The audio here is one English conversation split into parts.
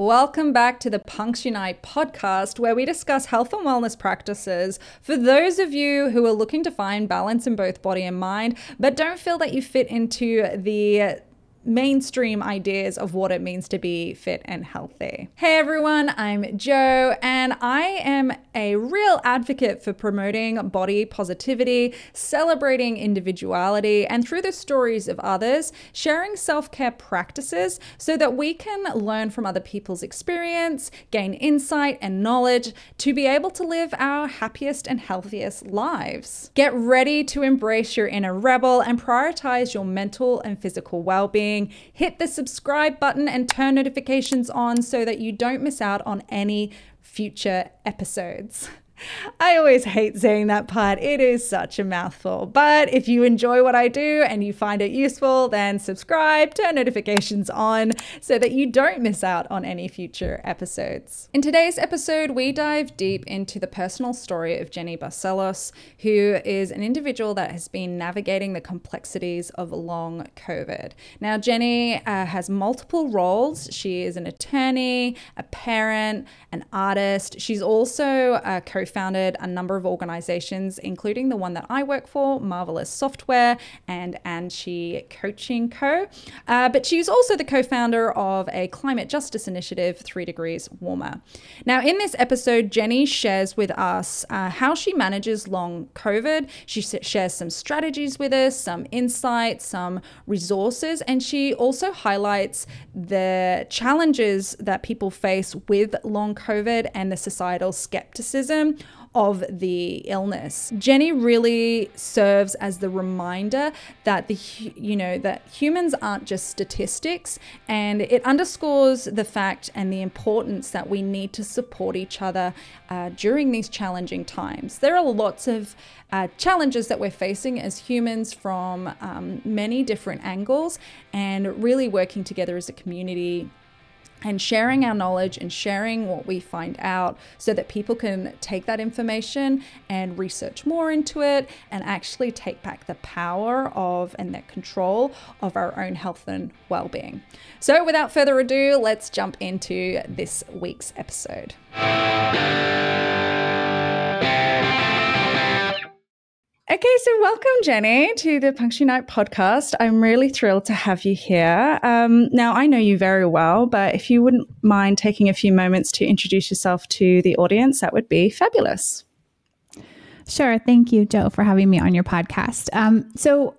Welcome back to the Punks Unite podcast, where we discuss health and wellness practices for those of you who are looking to find balance in both body and mind, but don't feel that you fit into the mainstream ideas of what it means to be fit and healthy. Hey everyone, I'm Jo, and I am a real advocate for promoting body positivity, celebrating individuality, and through the stories of others, sharing self care practices so that we can learn from other people's experience, gain insight and knowledge to be able to live our happiest and healthiest lives. Get ready to embrace your inner rebel and prioritize your mental and physical well being hit the subscribe button and turn notifications on so that you don't miss out on any future episodes. I always hate saying that part. It is such a mouthful. But if you enjoy what I do and you find it useful, then subscribe, turn notifications on so that you don't miss out on any future episodes. In today's episode, we dive deep into the personal story of Jeni Barcelos, who is an individual that has been navigating the complexities of long COVID. Now, Jeni uh, has multiple roles. She is an attorney, a parent, an artist. She's also a co founded a number of organizations, including the one that I work for, Marvelous Software and Anchi Coaching Co. Uh, but she's also the co founder of a climate justice initiative, Three Degrees Warmer. Now, in this episode, Jeni shares with us uh, how she manages long COVID. She shares some strategies with us, some insights, some resources, and she also highlights the challenges that people face with long COVID and the societal skepticism of the illness. Jeni really serves as the reminder that the you know that humans aren't just statistics and it underscores the fact and the importance that we need to support each other uh, during these challenging times. There are lots of uh, challenges that we're facing as humans from um, many different angles and really working together as a community and sharing our knowledge and sharing what we find out so that people can take that information and research more into it and actually take back the power of and the control of our own health and well-being. So without further ado, let's jump into this week's episode. Okay, so welcome, Jeni, to the Punks Unite podcast. I'm really thrilled to have you here. Um, now, I know you very well, but if you wouldn't mind taking a few moments to introduce yourself to the audience, that would be fabulous. Sure. Thank you, Jo, for having me on your podcast. Um, so,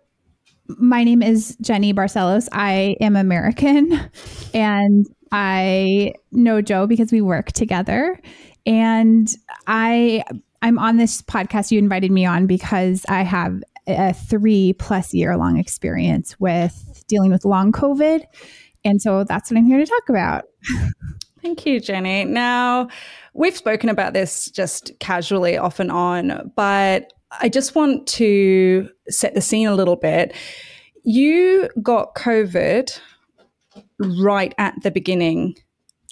my name is Jeni Barcelos. I am American and I know Jo because we work together. And I I'm on this podcast you invited me on because I have a three plus year long experience with dealing with long COVID. And so that's what I'm here to talk about. Thank you, Jeni. Now, we've spoken about this just casually off and on, but I just want to set the scene a little bit. You got COVID right at the beginning,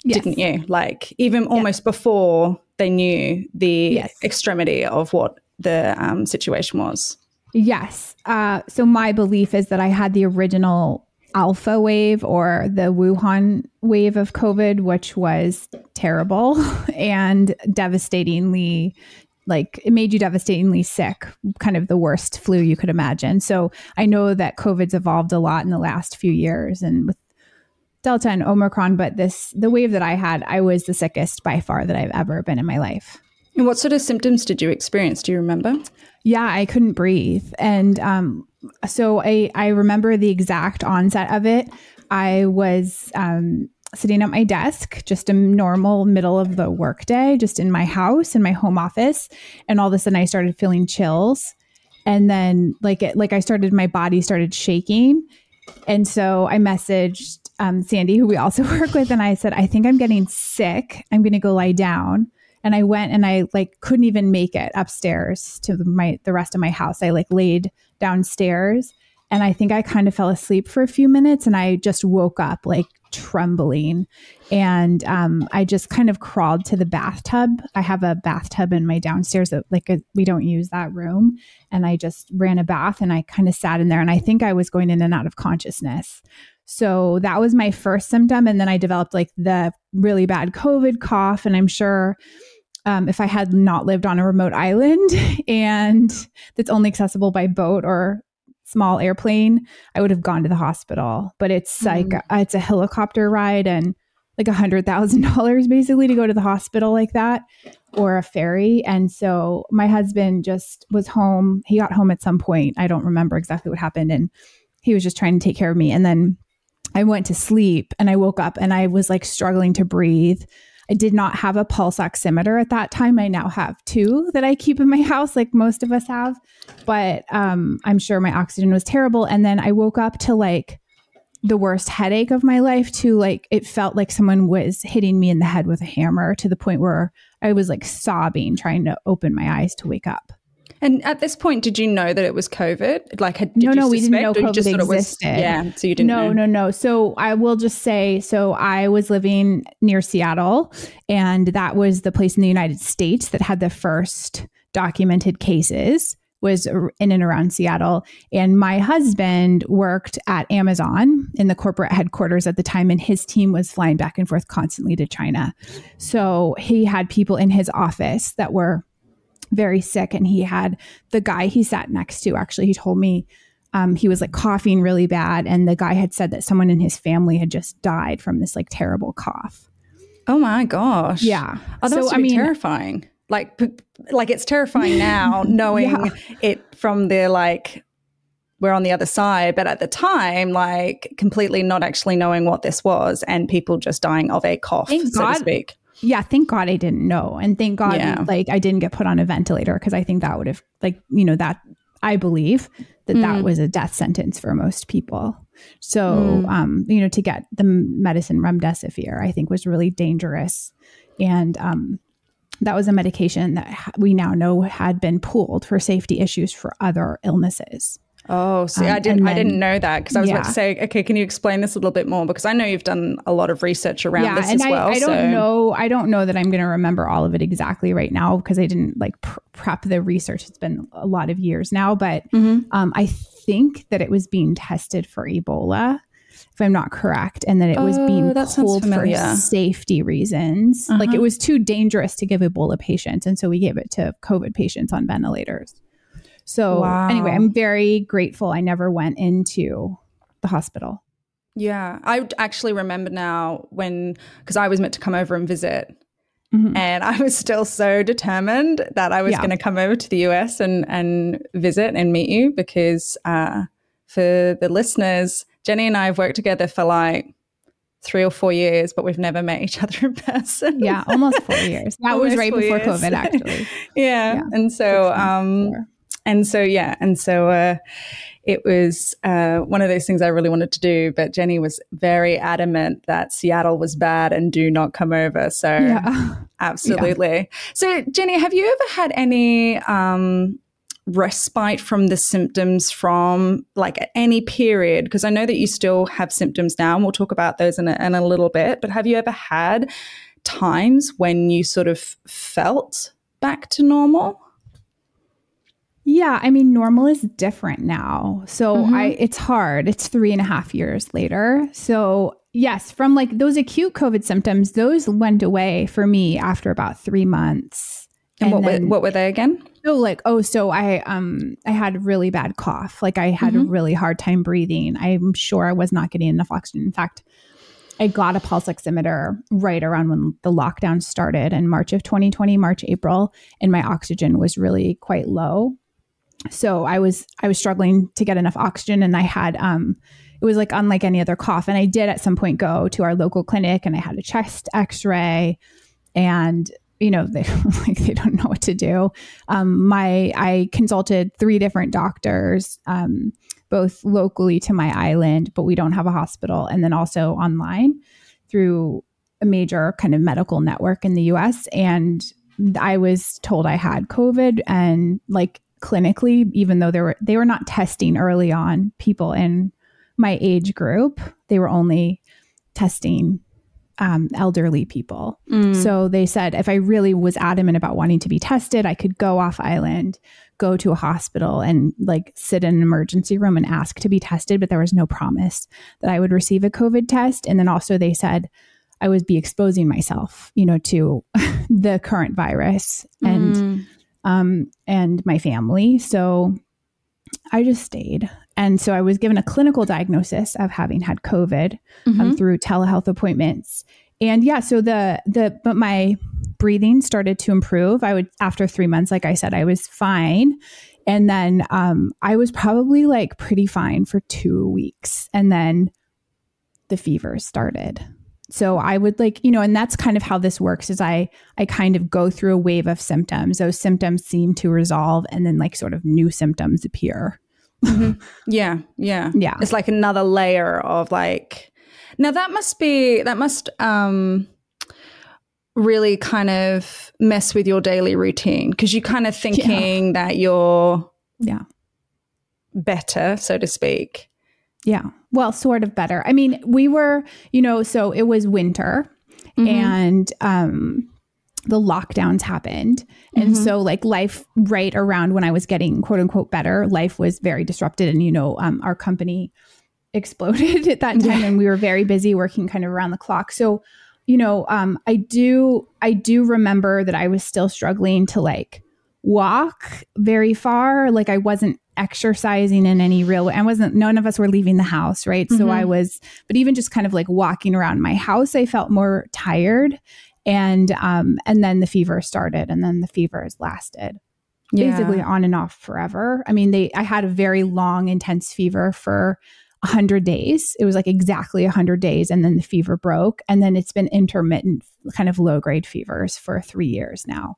yes. didn't you? Like, even almost before they knew the yes. extremity of what the um, situation was. Yes. Uh, so my belief is that I had the original alpha wave or the Wuhan wave of COVID, which was terrible and devastatingly like it made you devastatingly sick, kind of the worst flu you could imagine. So I know that COVID's evolved a lot in the last few years and with Delta and Omicron, but this the wave that I had, I was the sickest by far that I've ever been in my life. And what sort of symptoms did you experience? Do you remember? Yeah, I couldn't breathe, and um, so I I remember the exact onset of it. I was um, sitting at my desk, just a normal middle of the workday, just in my house in my home office, and all of a sudden I started feeling chills, and then like it, like I started, my body started shaking, and so I messaged um, Sandy, who we also work with, and I said, I think I'm getting sick. I'm going to go lie down. And I went and I like couldn't even make it upstairs to the, my the rest of my house. I like laid downstairs, and I think I kind of fell asleep for a few minutes, and I just woke up like trembling, and um, I just kind of crawled to the bathtub. I have a bathtub in my downstairs that like a, we don't use that room, and I just ran a bath and I kind of sat in there, and I think I was going in and out of consciousness. So that was my first symptom. And then I developed like the really bad COVID cough. And I'm sure um, if I had not lived on a remote island and that's only accessible by boat or small airplane, I would have gone to the hospital. But it's mm-hmm. like, uh, it's a helicopter ride and like a hundred thousand dollars basically to go to the hospital like that or a ferry. And so my husband just was home. He got home at some point. I don't remember exactly what happened. And he was just trying to take care of me. And then I went to sleep and I woke up and I was like struggling to breathe. I did not have a pulse oximeter at that time. I now have two that I keep in my house, like most of us have. But um, I'm sure my oxygen was terrible. And then I woke up to like the worst headache of my life, to like it felt like someone was hitting me in the head with a hammer to the point where I was like sobbing, trying to open my eyes to wake up. And at this point, did you know that it was COVID? Like, had, no, no, we didn't know COVID existed. Was, yeah, so you didn't. No, know. no, no. So I will just say, so I was living near Seattle, and that was the place in the United States that had the first documented cases was in and around Seattle. And my husband worked at Amazon in the corporate headquarters at the time, and his team was flying back and forth constantly to China. So he had people in his office that were very sick and he had the guy he sat next to actually he told me um, he was like coughing really bad and the guy had said that someone in his family had just died from this like terrible cough. Oh my gosh. Yeah. Oh, that's so, I mean, terrifying. Like p- like it's terrifying now knowing yeah. it from the like we're on the other side but at the time like completely not actually knowing what this was and people just dying of a cough Thank so God, to speak yeah, thank God I didn't know. And thank God yeah. like I didn't get put on a ventilator because I think that would have like, you know, that I believe that mm. that was a death sentence for most people. So, mm. um, you know, to get the medicine remdesivir, I think was really dangerous. And um, that was a medication that we now know had been pooled for safety issues for other illnesses. Oh, see, um, I didn't, then, I didn't know that because I was yeah. about to say, okay, can you explain this a little bit more? Because I know you've done a lot of research around yeah, this as I, well. I don't know, I don't know that I'm going to remember all of it exactly right now because I didn't like pr- prep the research. It's been a lot of years now, but mm-hmm. um, I think that it was being tested for Ebola, if I'm not correct, and that it was oh, being pulled for safety reasons. Uh-huh. Like it uh-huh. was too dangerous to give Ebola patients, and so we gave it to COVID patients on ventilators. So wow. anyway, I'm very grateful I never went into the hospital. Yeah, I actually remember now when because I was meant to come over and visit. Mm-hmm. And I was still so determined that I was yeah. going to come over to the US and, and visit and meet you because uh, for the listeners, Jeni and I have worked together for like three or four years, but we've never met each other in person. Yeah, almost four years. That was right before years. COVID, actually. yeah. yeah. And so, um, and so yeah and so uh, it was uh, one of those things i really wanted to do but jeni was very adamant that seattle was bad and do not come over so yeah. absolutely yeah. so jeni have you ever had any um, respite from the symptoms from like at any period because i know that you still have symptoms now and we'll talk about those in a, in a little bit but have you ever had times when you sort of felt back to normal yeah, I mean, normal is different now. So mm-hmm. I it's hard. It's three and a half years later. So yes, from like those acute COVID symptoms, those went away for me after about three months. And, and what then, were, what were they again? So like oh, so I um I had really bad cough. Like I had mm-hmm. a really hard time breathing. I'm sure I was not getting enough oxygen. In fact, I got a pulse oximeter right around when the lockdown started in March of 2020, March, April, and my oxygen was really quite low so I was I was struggling to get enough oxygen and I had um it was like unlike any other cough. And I did at some point go to our local clinic and I had a chest x-ray and you know they like they don't know what to do. Um my I consulted three different doctors um both locally to my island but we don't have a hospital and then also online through a major kind of medical network in the US and I was told I had COVID and like clinically, even though they were they were not testing early on people in my age group. They were only testing um, elderly people. Mm. So they said if I really was adamant about wanting to be tested, I could go off island, go to a hospital, and like sit in an emergency room and ask to be tested. But there was no promise that I would receive a COVID test. And then also they said I would be exposing myself, you know, to the current virus and Mm. Um, and my family. So I just stayed. And so I was given a clinical diagnosis of having had COVID um, Mhm. through telehealth appointments. And yeah, so the the but my breathing started to improve. I would after three months, like I said, I was fine. And then um, I was probably like pretty fine for two weeks. And then the fever started. So I would like, you know, and that's kind of how this works is I I kind of go through a wave of symptoms. Those symptoms seem to resolve and then like sort of new symptoms appear. Yeah, yeah. Yeah. It's like another layer of like now that must be that must um really kind of mess with your daily routine because you're kind of thinking that you're Yeah. better, so to speak. Yeah. Well, sort of better. I mean, we were, you know, so it was winter Mhm. and um the lockdowns happened. And Mhm. so like life right around when I was getting quote unquote better, life was very disrupted and you know, um our company exploded at that time Yeah. and we were very busy working kind of around the clock. So, you know, um I do I do remember that I was still struggling to like walk very far. Like I wasn't exercising in any real way. I wasn't, none of us were leaving the house, right? So Mhm. I was, but even just kind of like walking around my house, I felt more tired. And, um, and then the fever started and then the fever has lasted basically on and off forever. I mean, they, I had a very long, intense fever for a hundred days. It was like exactly a hundred days. And then the fever broke. And then it's been intermittent kind of low grade fevers for three years now.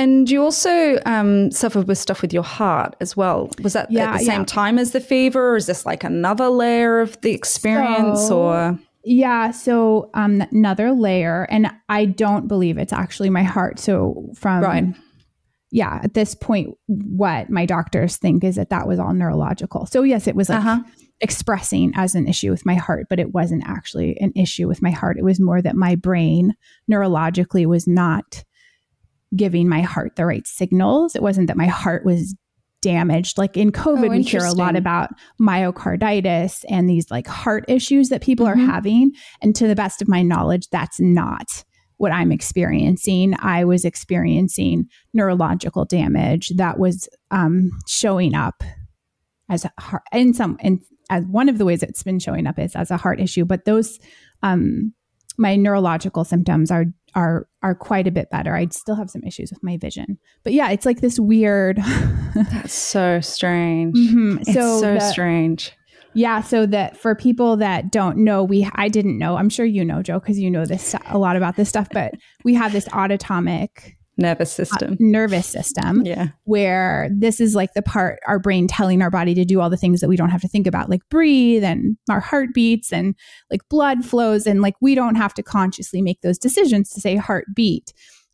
And you also um, suffered with stuff with your heart as well. Was that Yeah, at the same yeah. time as the fever, or is this like another layer of the experience? So- or Yeah. So um, another layer, and I don't believe it's actually my heart. So from Right. yeah, at this point, what my doctors think is that that was all neurological. So yes, it was like Uh-huh. expressing as an issue with my heart, but it wasn't actually an issue with my heart. It was more that my brain neurologically was not giving my heart the right signals. It wasn't that my heart was damaged. Like in COVID, Oh, we hear a lot about myocarditis and these like heart issues that people Mhm. are having. And to the best of my knowledge, that's not what I'm experiencing. I was experiencing neurological damage that was um, showing up as a heart in some in as one of the ways it's been showing up is as a heart issue. But those um, my neurological symptoms are are are quite a bit better. I still have some issues with my vision, but yeah, it's like this weird. That's so strange. Mm-hmm. It's So so, the- strange. Yeah, so that for people that don't know, we I didn't know. I'm sure you know, Jo, because you know this a lot about this stuff. But we have this autonomic Nervous uh, system. nervous system yeah. where this is like the part our brain telling our body to do all the things that we don't have to think about, like breathe and our heartbeats and like blood flows, and like we don't have to consciously make those decisions to say heartbeat.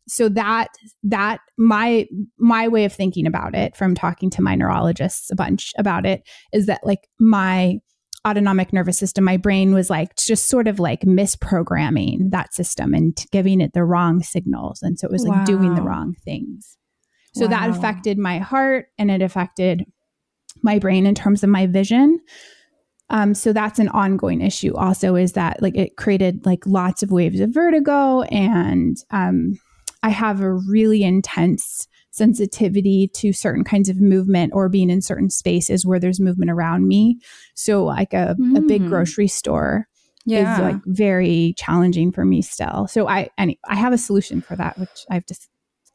So that that my my way of thinking about it from talking to my neurologists a bunch about it is that like my autonomic nervous system my brain was like just sort of like misprogramming that system and giving it the wrong signals. And so it was like doing the wrong things. So that affected my heart and it affected my brain in terms of my vision. Um, so that's an ongoing issue also is that like it created like lots of waves of vertigo and um, i have a really intense sensitivity to certain kinds of movement or being in certain spaces where there's movement around me so like a, a big Mm. grocery store Yeah. is like very challenging for me still so i any, i have a solution for that which i've just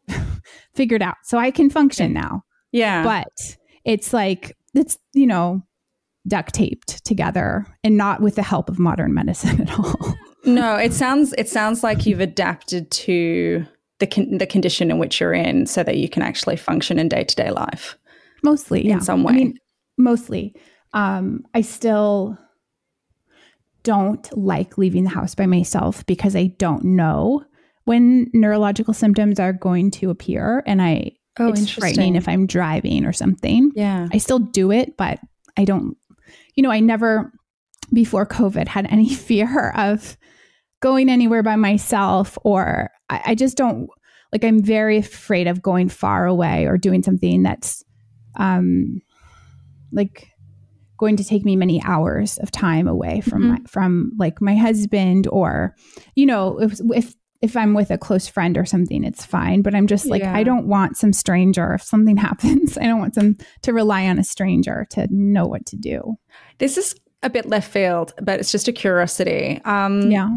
figured out so i can function now yeah. but it's like it's you know duct taped together and not with the help of modern medicine at all no, it sounds it sounds like you've adapted to the con- the condition in which you're in, so that you can actually function in day to day life. mostly yeah. some way i mean mostly um i still don't like leaving the house by myself because i don't know when neurological symptoms are going to appear and i Oh, it's frightening if i'm driving or something yeah. I still do it, but I don't, you know, I never before COVID had any fear of going anywhere by myself, or I, I just don't like. I'm very afraid of going far away or doing something that's um like going to take me many hours of time away from Mm-hmm. my, from like my husband or you know if if if I'm with a close friend or something it's fine but I'm just like Yeah. I don't want some stranger if something happens I don't want them to rely on a stranger to know what to do This is a bit left field, but it's just a curiosity. Um, yeah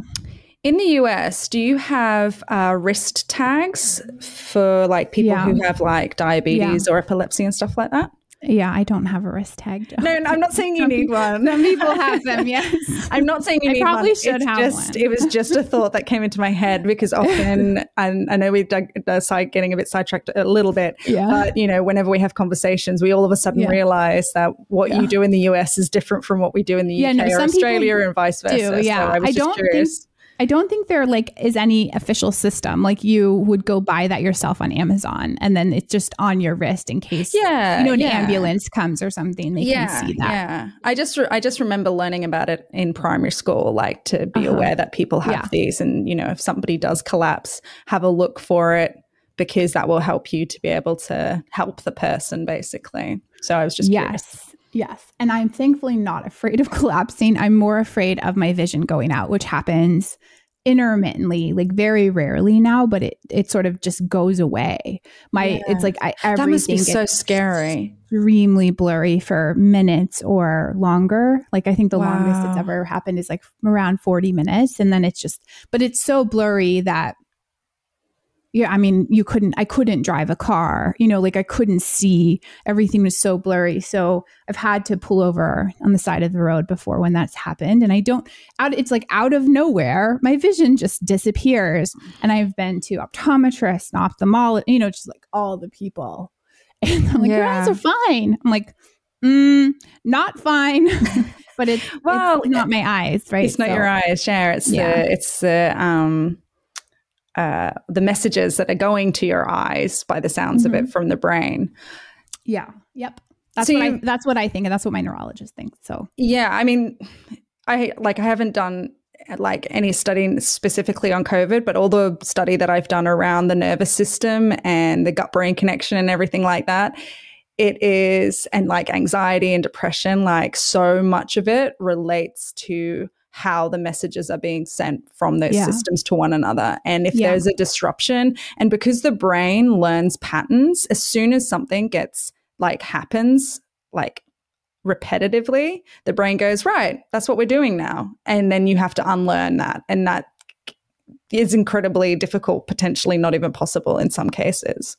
In the US, do you have uh, wrist tags for like people Yeah. who have like diabetes or epilepsy and stuff like that? yeah I don't have a wrist tag. No, no, I'm not saying you Some need people- one. some people have them yes I'm not saying you need one. I need probably one. should it's have just, one. It was just a thought that came into my head because often, and I know we dug, uh, side getting a bit sidetracked a little bit, yeah but you know, whenever we have conversations, we all of a sudden Yeah. realize that what Yeah. you do in the US is different from what we do in the Yeah, UK no, or Australia and vice versa. do, yeah. So I was I just don't think- curious. I don't think there like is any official system. Like you would go buy that yourself on Amazon and then it's just on your wrist in case yeah, you know an yeah. ambulance comes or something. They yeah, can see that. Yeah, I just re- I just remember learning about it in primary school, like to be Uh-huh. aware that people have Yeah. these, and you know, if somebody does collapse, have a look for it because that will help you to be able to help the person, basically. So I was just curious. Yes. And I'm thankfully not afraid of collapsing. I'm more afraid of my vision going out, which happens intermittently, like very rarely now, but it it sort of just goes away. My Yeah. it's like I everything That must be so scary. extremely blurry for minutes or longer. Like I think the longest it's ever happened is like around 40 minutes and then it's just but it's so blurry that yeah, I mean, you couldn't I couldn't drive a car. You know, like I couldn't see. Everything was so blurry. So I've had to pull over on the side of the road before when that's happened and I don't out it's like out of nowhere, my vision just disappears and I've been to optometrists, and ophthalmologist, you know, just like all the people and I'm like, your eyes are fine. I'm like, mm, not fine. but it's, Well, it's not my eyes, right? It's not your eyes, yeah. It's Yeah. the it's the um uh the messages that are going to your eyes by the sounds of Mm-hmm. it from the brain. Yeah. Yep. That's So what I that's what I think, and that's what my neurologist thinks. So Yeah, I mean, I like I haven't done like any studying specifically on COVID, but all the study that I've done around the nervous system and the gut brain connection and everything like that, it is and like anxiety and depression, like so much of it relates to how the messages are being sent from those Yeah. systems to one another. And if Yeah. there's a disruption, and because the brain learns patterns, as soon as something gets like happens, like repetitively, the brain goes, right, that's what we're doing now. And then you have to unlearn that. And that is incredibly difficult, potentially not even possible in some cases.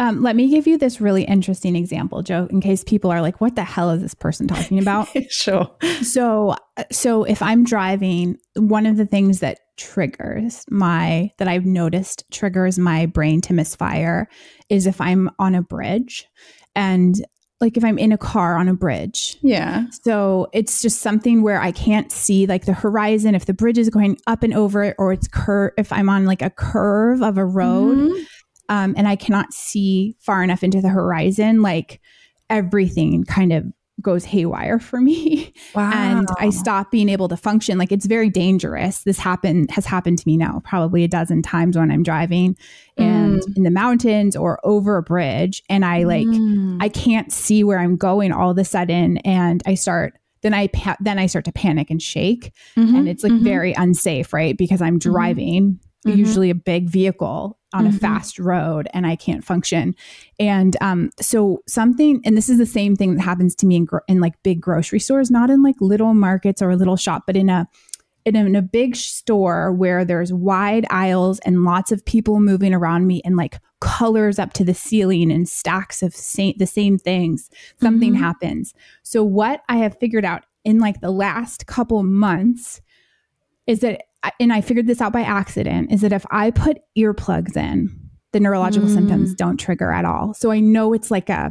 Um, let me give you this really interesting example, Jo, in case people are like, "What the hell is this person talking about?" sure. so, so if I'm driving, one of the things that triggers my that I've noticed triggers my brain to misfire is if I'm on a bridge, and like if I'm in a car on a bridge, Yeah. So it's just something where I can't see like the horizon if the bridge is going up and over it or it's cur if I'm on like a curve of a road Mhm. Um, and I cannot see far enough into the horizon, like everything kind of goes haywire for me Wow. and I stop being able to function. Like it's very dangerous. This happened has happened to me now probably a dozen times when I'm driving and in the mountains or over a bridge and I like Mm. I can't see where I'm going all of a sudden, and I start then I pa- then I start to panic and shake, Mhm. and it's like Mhm. very unsafe, right? Because I'm driving Mhm. usually a big vehicle on a Mhm. fast road, and I can't function. And um, so something, and this is the same thing that happens to me in gro- in like big grocery stores, not in like little markets or a little shop, but in a in a, in a big store where there's wide aisles and lots of people moving around me and like colors up to the ceiling and stacks of sa- the same things something Mhm. happens so what i have figured out in like the last couple months is that and i figured this out by accident is that if i put earplugs in the neurological Mm. symptoms don't trigger at all so i know it's like a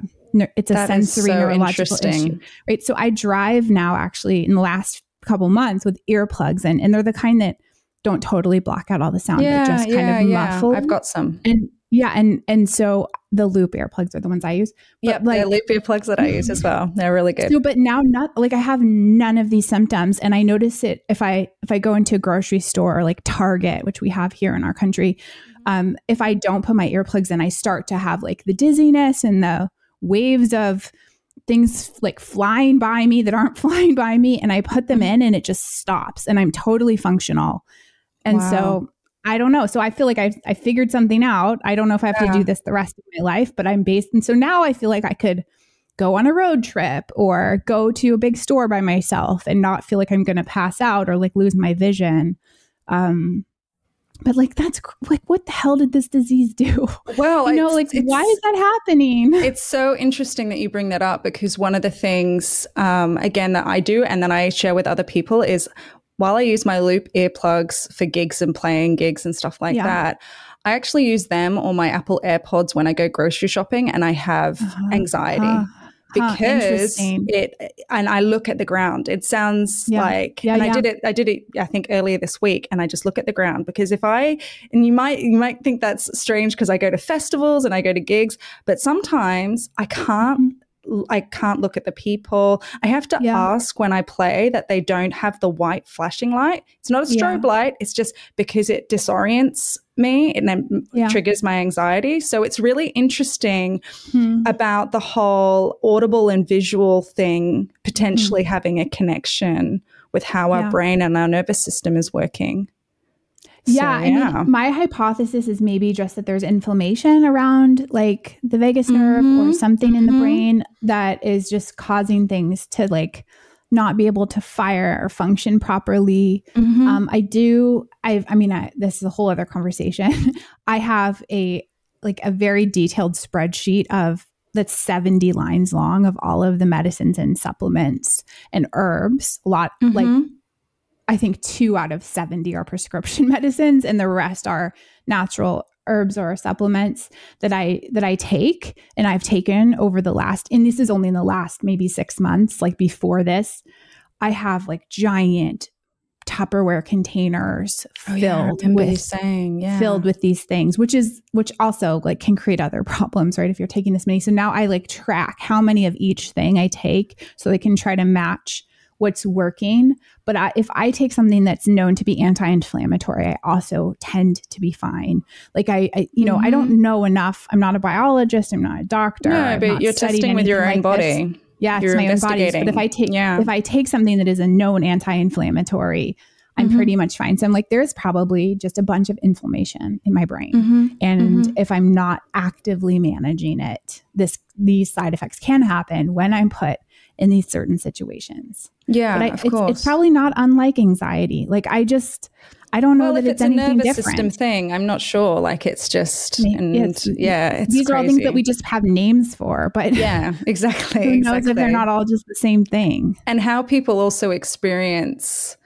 it's a That sensory so neurological issue right so i drive now actually in the last couple months with earplugs in and they're the kind that don't totally block out all the sound yeah, but just kind yeah, of yeah. I've got some. and Yeah, and and so the loop earplugs are the ones I use. Yeah, like loop earplugs that I use as well. They're really good. So, but now not like I have none of these symptoms, and I notice it if I if I go into a grocery store or like Target, which we have here in our country. Um, if I don't put my earplugs in, I start to have like the dizziness and the waves of things like flying by me that aren't flying by me, and I put them in, and it just stops, and I'm totally functional. And wow. so I don't know. So I feel like I I figured something out. I don't know if I have yeah. to do this the rest of my life, but I'm based and so now I feel like I could go on a road trip or go to a big store by myself and not feel like I'm going to pass out or like lose my vision. Um but like that's like what the hell did this disease do well you know like why is that happening it's so interesting that you bring that up because one of the things um, again that i do and then i share with other people is while I use my loop earplugs for gigs and playing gigs and stuff like yeah. that, I actually use them or my Apple AirPods when I go grocery shopping and I have uh-huh. anxiety. Uh, because it and I look at the ground. It sounds yeah. like yeah, and I did it I did it I think earlier this week and I just look at the ground because if I and you might you might think that's strange because I go to festivals and I go to gigs, but sometimes I can't mm-hmm I can't look at the people. I have to yeah. ask when I play that they don't have the white flashing light. It's not a strobe yeah. light, it's just because it disorients me and then yeah. triggers my anxiety. So it's really interesting hmm. about the whole audible and visual thing potentially hmm. having a connection with how our brain and our nervous system is working. Yeah, so, yeah. I mean, my hypothesis is maybe just that there's inflammation around like the vagus nerve mm-hmm. or something in the mm-hmm. brain that is just causing things to like not be able to fire or function properly. Mm-hmm. Um, I do. I. I mean, I, this is a whole other conversation. I have a like a very detailed spreadsheet of that's 70 lines long of all of the medicines and supplements and herbs. A lot like mm-hmm. I think two out of 70 are prescription medicines and the rest are natural herbs or supplements that I that I take and I've taken over the last and this is only in the last maybe 6 months like before this I have like giant Tupperware containers oh, filled yeah, with saying, yeah. filled with these things, which is which also like can create other problems, right? If you're taking this many. So now I like track how many of each thing I take so they can try to match what's working. But I, if I take something that's known to be anti-inflammatory, I also tend to be fine. Like I, I you know, mm-hmm. I don't mm-hmm. know enough. I'm not a biologist. I'm not a doctor. No, but you're testing with your own like body. This. Yeah, you're it's my own body. But if I take, yeah. if I take something that is a known anti-inflammatory, I'm mm-hmm. pretty much fine. So I'm like, there's probably just a bunch of inflammation in my brain. Mm-hmm. And mm-hmm. if I'm not actively managing it, this these side effects can happen when I'm put in these certain situations. Yeah, but I, of it's, course. it's probably not unlike anxiety. Like I just, I don't know well, that it's, it's, anything a nervous different. system thing. I'm not sure. Like it's just, Maybe, and it's, yeah, it's these crazy. are all things that we just have names for. But yeah, exactly. who knows exactly. if they're not all just the same thing? And how people also experience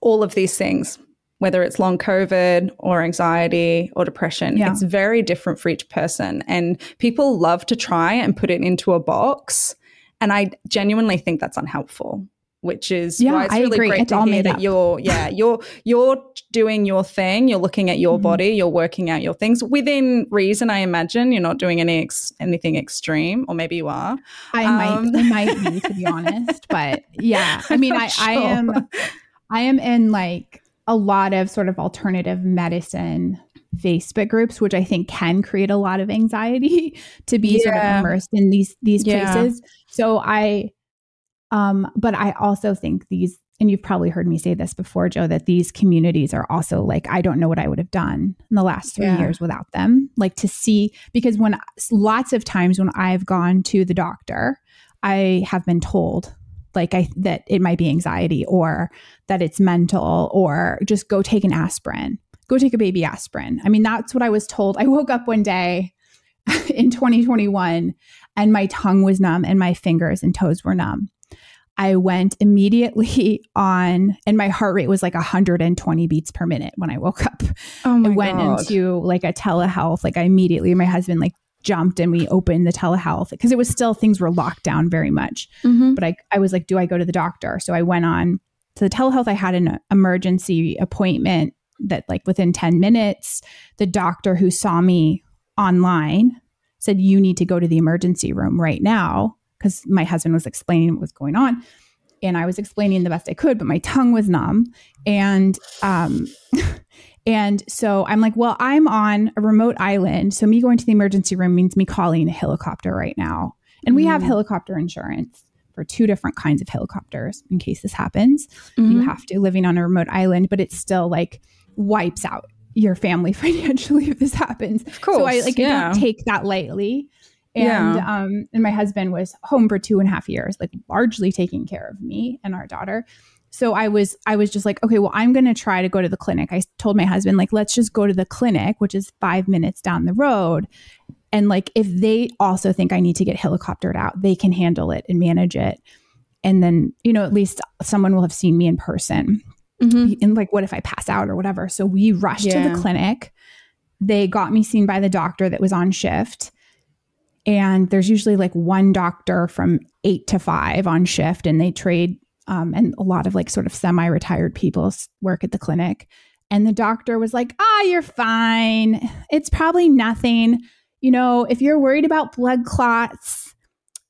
all of these things whether it's long COVID or anxiety or depression. Yeah. It's very different for each person. And people love to try and put it into a box. And I genuinely think that's unhelpful. Which is yeah, why it's really great it's to hear that you're yeah you're you're doing your thing you're looking at your mm-hmm. body you're working out your things within reason I imagine you're not doing any ex- anything extreme or maybe you are I um, might I might be to be honest but yeah I mean I, sure. I am I am in like a lot of sort of alternative medicine Facebook groups, which I think can create a lot of anxiety to be yeah. sort of immersed in these these yeah. places. So I um but I also think these and you've probably heard me say this before, Jo, that these communities are also like, I don't know what I would have done in the last three yeah. years without them. Like to see, because when lots of times when I've gone to the doctor, I have been told like I that it might be anxiety or that it's mental or just go take an aspirin. Go take a baby aspirin. I mean, that's what I was told. I woke up one day in 2021 and my tongue was numb and my fingers and toes were numb. I went immediately on, and my heart rate was like 120 beats per minute when I woke up. Oh my I went God. into like a telehealth. Like I immediately, my husband like jumped and we opened the telehealth because it was still things were locked down very much. Mm-hmm. But I, I was like, do I go to the doctor? So I went on to the telehealth. I had an emergency appointment that like within 10 minutes, the doctor who saw me online said, You need to go to the emergency room right now. Because my husband was explaining what was going on. And I was explaining the best I could, but my tongue was numb. And, um, and so I'm like, well, I'm on a remote island. So me going to the emergency room means me calling a helicopter right now. And we have Mm. helicopter insurance for two different kinds of helicopters in case this happens. You Mhm. have to living on a remote island, but it still like wipes out your family financially if this happens. Of course. So I like I yeah. don't take that lightly. And Yeah. um and my husband was home for two and a half years, like largely taking care of me and our daughter. So I was I was just like, okay, well, I'm gonna try to go to the clinic. I told my husband, like, let's just go to the clinic, which is five minutes down the road. And like if they also think I need to get helicoptered out, they can handle it and manage it. And then, you know, at least someone will have seen me in person Mhm. and like what if i pass out or whatever. So we rushed to the clinic. They got me seen by the doctor that was on shift. And there's usually like one doctor from eight to five on shift and they trade um, and a lot of like sort of semi-retired people work at the clinic. And the doctor was like ah you're fine. It's probably nothing. You know if you're worried about blood clots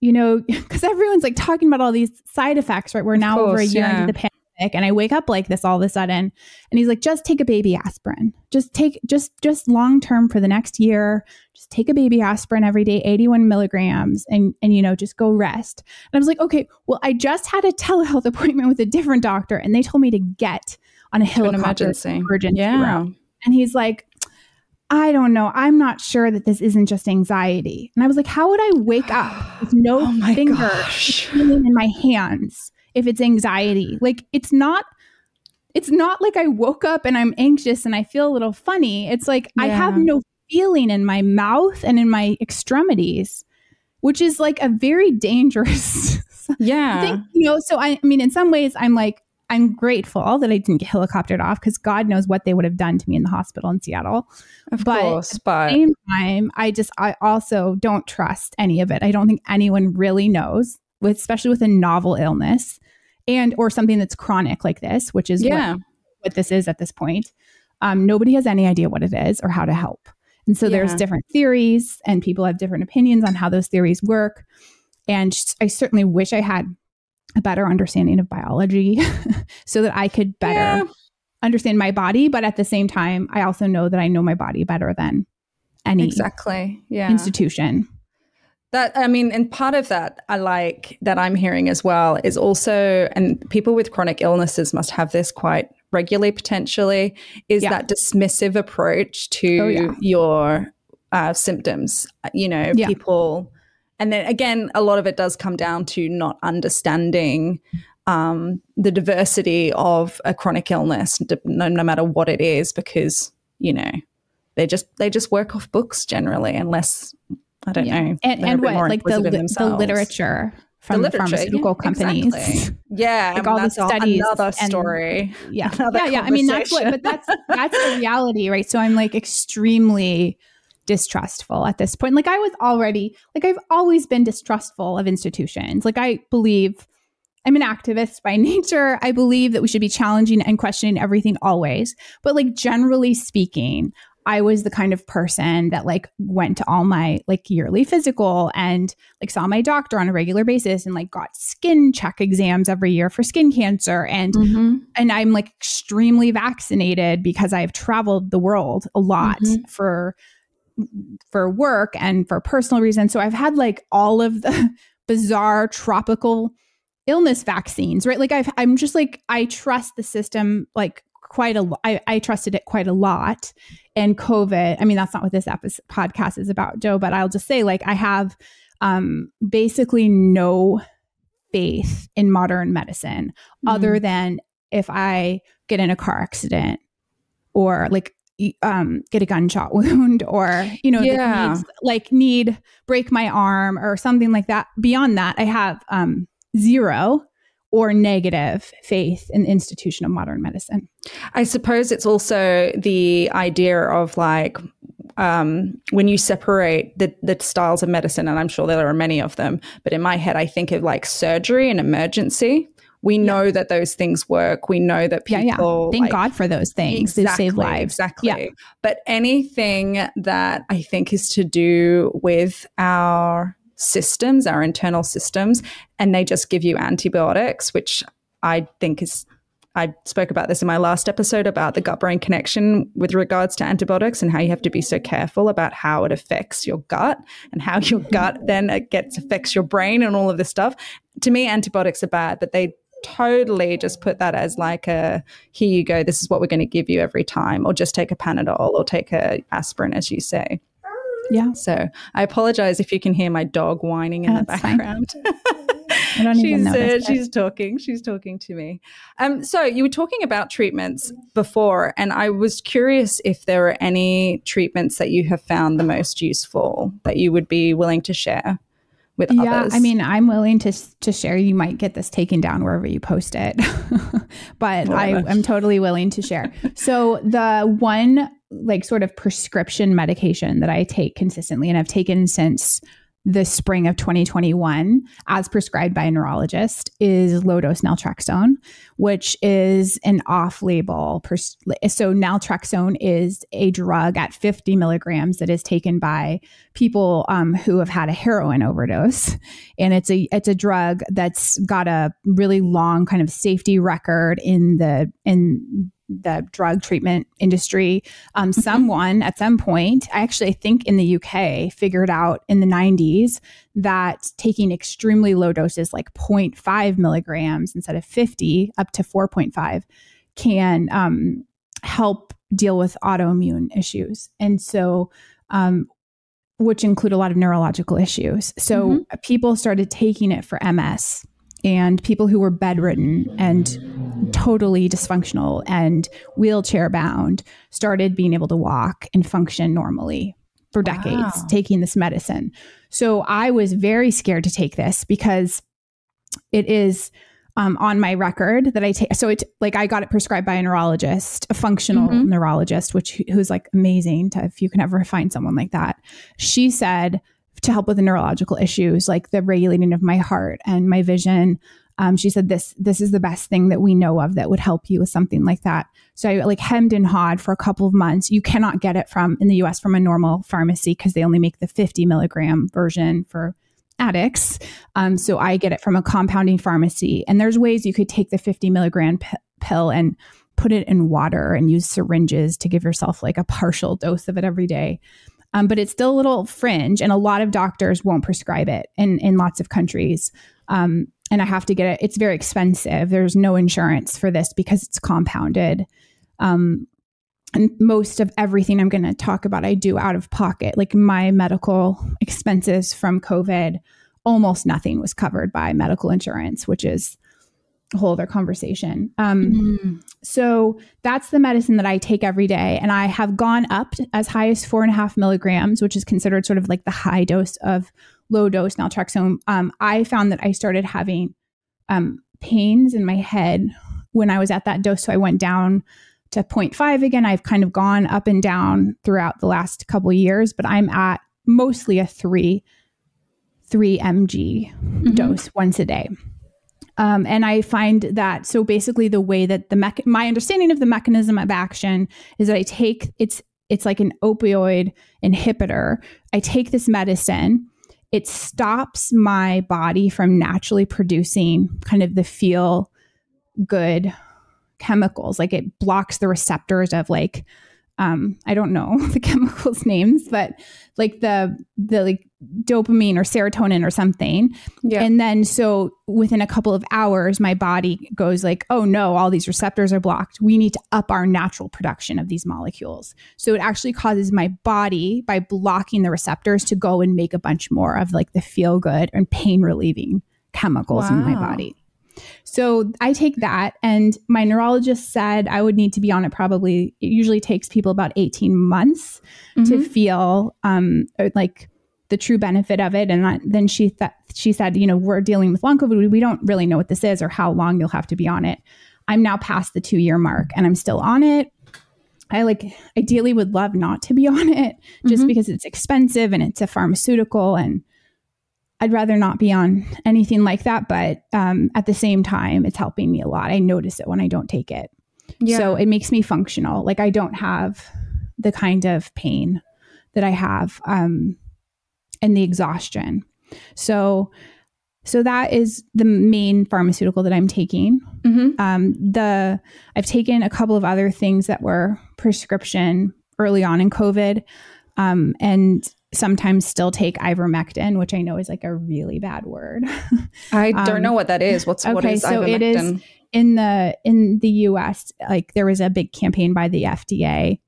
you know because everyone's like talking about all these side effects right? We're now over a year yeah. into the pandemic and i wake up like this all of a sudden and he's like just take a baby aspirin just take just just long term for the next year just take a baby aspirin every day 81 milligrams and and you know just go rest and i was like okay well i just had a telehealth appointment with a different doctor and they told me to get on a helicopter emergency. emergency Yeah. room. and he's like I don't know. I'm not sure that this isn't just anxiety. And I was like, how would I wake up with no Oh finger in my hands if it's anxiety? Mm-hmm. Like it's not it's not like I woke up and I'm anxious and I feel a little funny. It's like I have no feeling in my mouth and in my extremities, which is like a very dangerous Yeah. I think, you know, so I, I mean, in some ways, I'm like, I'm grateful that I didn't get helicoptered off because God knows what they would have done to me in the hospital in Seattle. of but course. At the same time, I just, I also don't trust any of it. I don't think anyone really knows, with, especially with a novel illness and or something that's chronic like this, which is yeah. what, what this is at this point. Um, nobody has any idea what it is or how to help. And so there's different theories, and people have different opinions on how those theories work. And I certainly wish I had a better understanding of biology so that I could better Yeah. understand my body. But at the same time, I also know that I know my body better than any Exactly. Yeah. institution. That I mean, and part of that I like that I'm hearing as well is also, and people with chronic illnesses must have this quite regularly potentially, is Yeah. that dismissive approach to Oh, yeah. your uh, symptoms. You know, Yeah. people, and then again, a lot of it does come down to not understanding um, the diversity of a chronic illness, no, no matter what it is, because you know they just they just work off books generally, unless I don't Yeah. know, And, and what? Like the, the literature from the, literature, pharmaceutical yeah, companies. exactly. Yeah, Like all the studies Another and- story. yeah Another yeah yeah i mean that's what but that's that's the reality right so i'm like extremely distrustful at this point like i was already like i've always been distrustful of institutions like i believe i'm an activist by nature i believe that we should be challenging and questioning everything always but like generally speaking I was the kind of person that like went to all my like yearly physical and like saw my doctor on a regular basis and like got skin check exams every year for skin cancer and Mhm. and I'm like extremely vaccinated because I've traveled the world a lot Mhm. for for work and for personal reasons. So I've had like all of the bizarre tropical illness vaccines, right? Like I've I'm just like I trust the system like quite a lot. I, I trusted it quite a lot. And COVID, I mean, that's not what this episode podcast is about, Jo, but I'll just say like I have um basically no faith in modern medicine other than if I get in a car accident or like um, get a gunshot wound or you know Yeah. needs, like need break my arm or something like that. Beyond that, I have um, zero or negative faith in the institution of modern medicine. I suppose it's also the idea of like um, when you separate the, the styles of medicine, and I'm sure there are many of them, but in my head, I think of like surgery and emergency, we know that those things work. We know that people. Yeah, yeah. Thank like, God for those things. Exactly, they save lives. Exactly. Yeah. But anything that I think is to do with our systems, our internal systems, and they just give you antibiotics, which I think is I spoke about this in my last episode about the gut brain connection with regards to antibiotics and how you have to be so careful about how it affects your gut and how your gut then it gets affects your brain and all of this stuff. To me, antibiotics are bad, but they totally just put that as like a here you go, this is what we're going to give you every time, or just take a Panadol or take a aspirin, as you say. Yeah. So I apologize if you can hear my dog whining in the background. I don't she's, even know. Uh, she's talking. She's talking to me. Um, so you were talking about treatments before, and I was curious if there are any treatments that you have found the most useful that you would be willing to share with yeah, others. I mean, I'm willing to to share. You might get this taken down wherever you post it, but I am totally willing to share. So the one like sort of prescription medication that I take consistently and I've taken since the spring of 2021 as prescribed by a neurologist is low dose naltrexone which is an off label pers- so naltrexone is a drug at 50 milligrams that is taken by people um, who have had a heroin overdose. And it's a it's a drug that's got a really long kind of safety record in the in the drug treatment industry. Um, mm-hmm. someone at some point, I actually think in the UK, figured out in the 90s that taking extremely low doses, like 0.5 milligrams instead of 50, up to 4.5, can um, help deal with autoimmune issues. And so, um, which include a lot of neurological issues. So mm-hmm. people started taking it for MS and people who were bedridden and totally dysfunctional and wheelchair bound started being able to walk and function normally for decades wow. taking this medicine. So I was very scared to take this because it is um, on my record that I take. So it like I got it prescribed by a neurologist, a functional mm-hmm. neurologist, which who's like amazing. To, if you can ever find someone like that, she said to help with the neurological issues like the regulating of my heart and my vision. Um, she said this this is the best thing that we know of that would help you with something like that. So I like hemmed and hawed for a couple of months. You cannot get it from in the U.S. from a normal pharmacy because they only make the 50 milligram version for addicts. Um, so I get it from a compounding pharmacy. And there's ways you could take the 50 milligram p- pill and put it in water and use syringes to give yourself like a partial dose of it every day um, but it's still a little fringe, and a lot of doctors won't prescribe it in in lots of countries. Um, and I have to get it. It's very expensive. There's no insurance for this because it's compounded. Um, and most of everything I'm going to talk about, I do out of pocket. Like my medical expenses from COVID, almost nothing was covered by medical insurance, which is whole other conversation. Um, mm-hmm. So that's the medicine that I take every day. And I have gone up as high as four and a half milligrams, which is considered sort of like the high dose of low dose naltrexone. Um, I found that I started having um, pains in my head when I was at that dose. So I went down to 0.5 again. I've kind of gone up and down throughout the last couple years, but I'm at mostly a three, three mg mm-hmm. dose once a day. Um, and I find that so basically the way that the mech- my understanding of the mechanism of action is that I take it's it's like an opioid inhibitor. I take this medicine, it stops my body from naturally producing kind of the feel good chemicals. Like it blocks the receptors of like um, I don't know the chemicals names, but like the the like dopamine or serotonin or something. Yeah. And then so within a couple of hours, my body goes like, oh no, all these receptors are blocked. We need to up our natural production of these molecules. So it actually causes my body by blocking the receptors to go and make a bunch more of like the feel good and pain relieving chemicals wow. in my body. So I take that, and my neurologist said I would need to be on it probably. It usually takes people about 18 months mm-hmm. to feel um, like the true benefit of it. And then she th- she said, you know, we're dealing with long COVID. We don't really know what this is or how long you'll have to be on it. I'm now past the two year mark, and I'm still on it. I like ideally would love not to be on it just mm-hmm. because it's expensive and it's a pharmaceutical and I'd rather not be on anything like that, but um, at the same time, it's helping me a lot. I notice it when I don't take it. Yeah. So it makes me functional. Like I don't have the kind of pain that I have um, and the exhaustion. So, so that is the main pharmaceutical that I'm taking. Mhm. Um, the I've taken a couple of other things that were prescription early on in COVID, um, and sometimes still take ivermectin, which I know is like a really bad word. I don't Um, know what that is. What's what okay, is so it is- in the in the US, like there was a big campaign by the FDA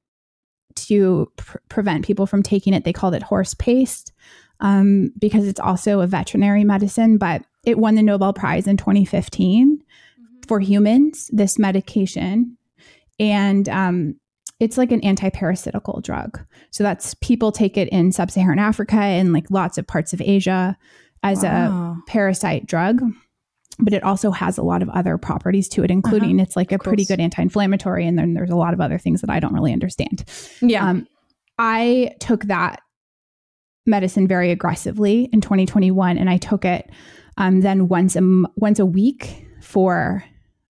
to pr- prevent people from taking it. They called it horse paste um, because it's also a veterinary medicine, but it won the Nobel Prize in 2015 for humans. This medication, and um, it's like an anti-parasitical drug. So that's people take it in sub-Saharan Africa and like lots of parts of Asia as a parasite drug but it also has a lot of other properties to it including it's like a pretty good anti-inflammatory and then there's a lot of other things that i don't really understand. Yeah. um, i took that medicine very aggressively in 2021 and i took it um, then once a m- once a week for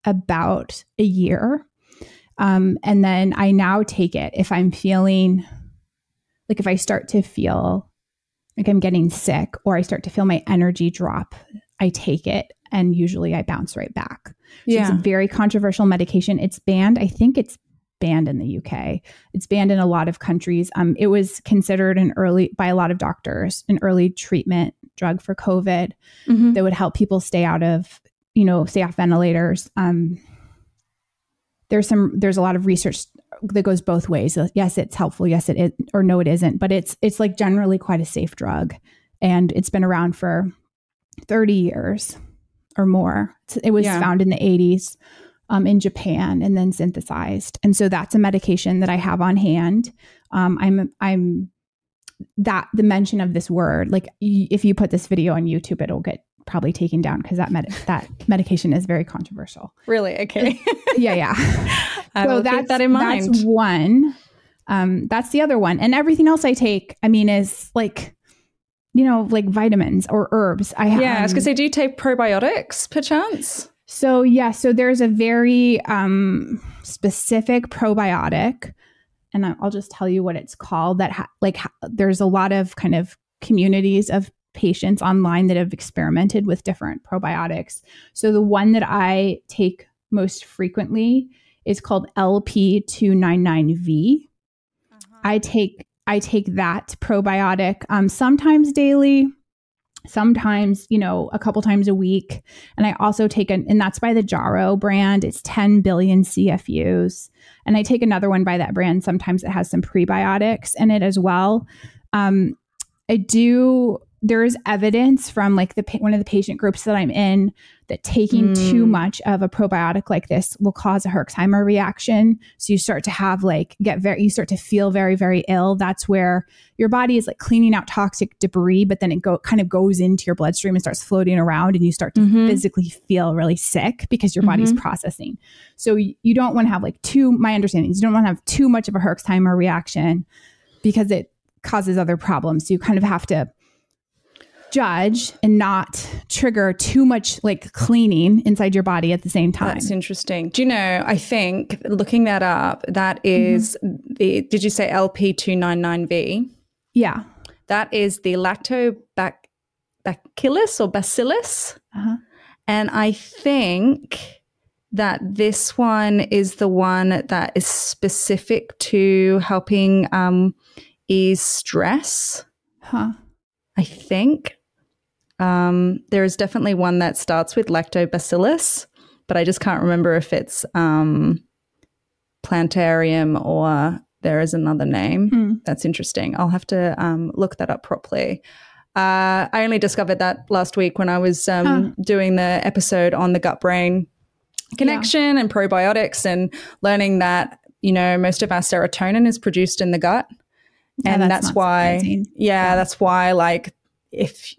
about a year um, and then i now take it if i'm feeling like if i start to feel like i'm getting sick or i start to feel my energy drop i take it and usually i bounce right back so yeah. it's a very controversial medication. It's banned. I think it's banned in the UK. It's banned in a lot of countries. Um, it was considered an early by a lot of doctors an early treatment drug for COVID Mhm. that would help people stay out of you know stay off ventilators. Um, there's some there's a lot of research that goes both ways. Yes, it's helpful. Yes, it is, or no, it isn't. But it's it's like generally quite a safe drug, and it's been around for thirty years or more. It was Yeah. found in the 80s um, in Japan and then synthesized. And so that's a medication that I have on hand. Um, I'm I'm that the mention of this word, like y- if you put this video on YouTube, it'll get probably taken down because that med- that medication is very controversial. Really? Okay. Yeah, yeah. I will keep that in mind. That's one. Um, that's the other one, and everything else I take, I mean, is like, you know, like vitamins or herbs. I have, yeah. I was um, gonna say, do you take probiotics, perchance? So yeah, so there's a very um, specific probiotic, and I'll just tell you what it's called. That ha- like ha- there's a lot of kind of communities of patients online that have experimented with different probiotics. So the one that I take most frequently is called LP299V. I take I take that probiotic um, sometimes daily, sometimes you know a couple times a week, and I also take an and that's by the Jarrow brand. It's 10 billion CFUs, and I take another one by that brand. Sometimes it has some prebiotics in it as well. Um, I do. There is evidence from like the one of the patient groups that I'm in that taking too Mm. much of a probiotic like this will cause a Herxheimer reaction. So you start to have like get very you start to feel very very ill. That's where your body is like cleaning out toxic debris, but then it go kind of goes into your bloodstream and starts floating around, and you start to Mhm. physically feel really sick because your body's processing. So you don't want to have like too. My understanding is you don't want to have too much of a Herxheimer reaction because it causes other problems. So you kind of have to judge and not trigger too much like cleaning inside your body at the same time. That's interesting. Do you know? I think looking that up, that is the. Did you say LP299V? yeah. That is the lactobacillus or bacillus. Uh-huh. And I think that this one is the one that is specific to helping um, ease stress. Huh. I think. Um, there is definitely one that starts with lactobacillus, but I just can't remember if it's um, plantarium or there is another name. Hmm. That's interesting. I'll have to um, look that up properly. Uh, I only discovered that last week when I was um, Huh. doing the episode on the gut brain connection and probiotics and learning that, you know, most of our serotonin is produced in the gut. Yeah, and that's that's, why, yeah, Yeah. that's why, like, if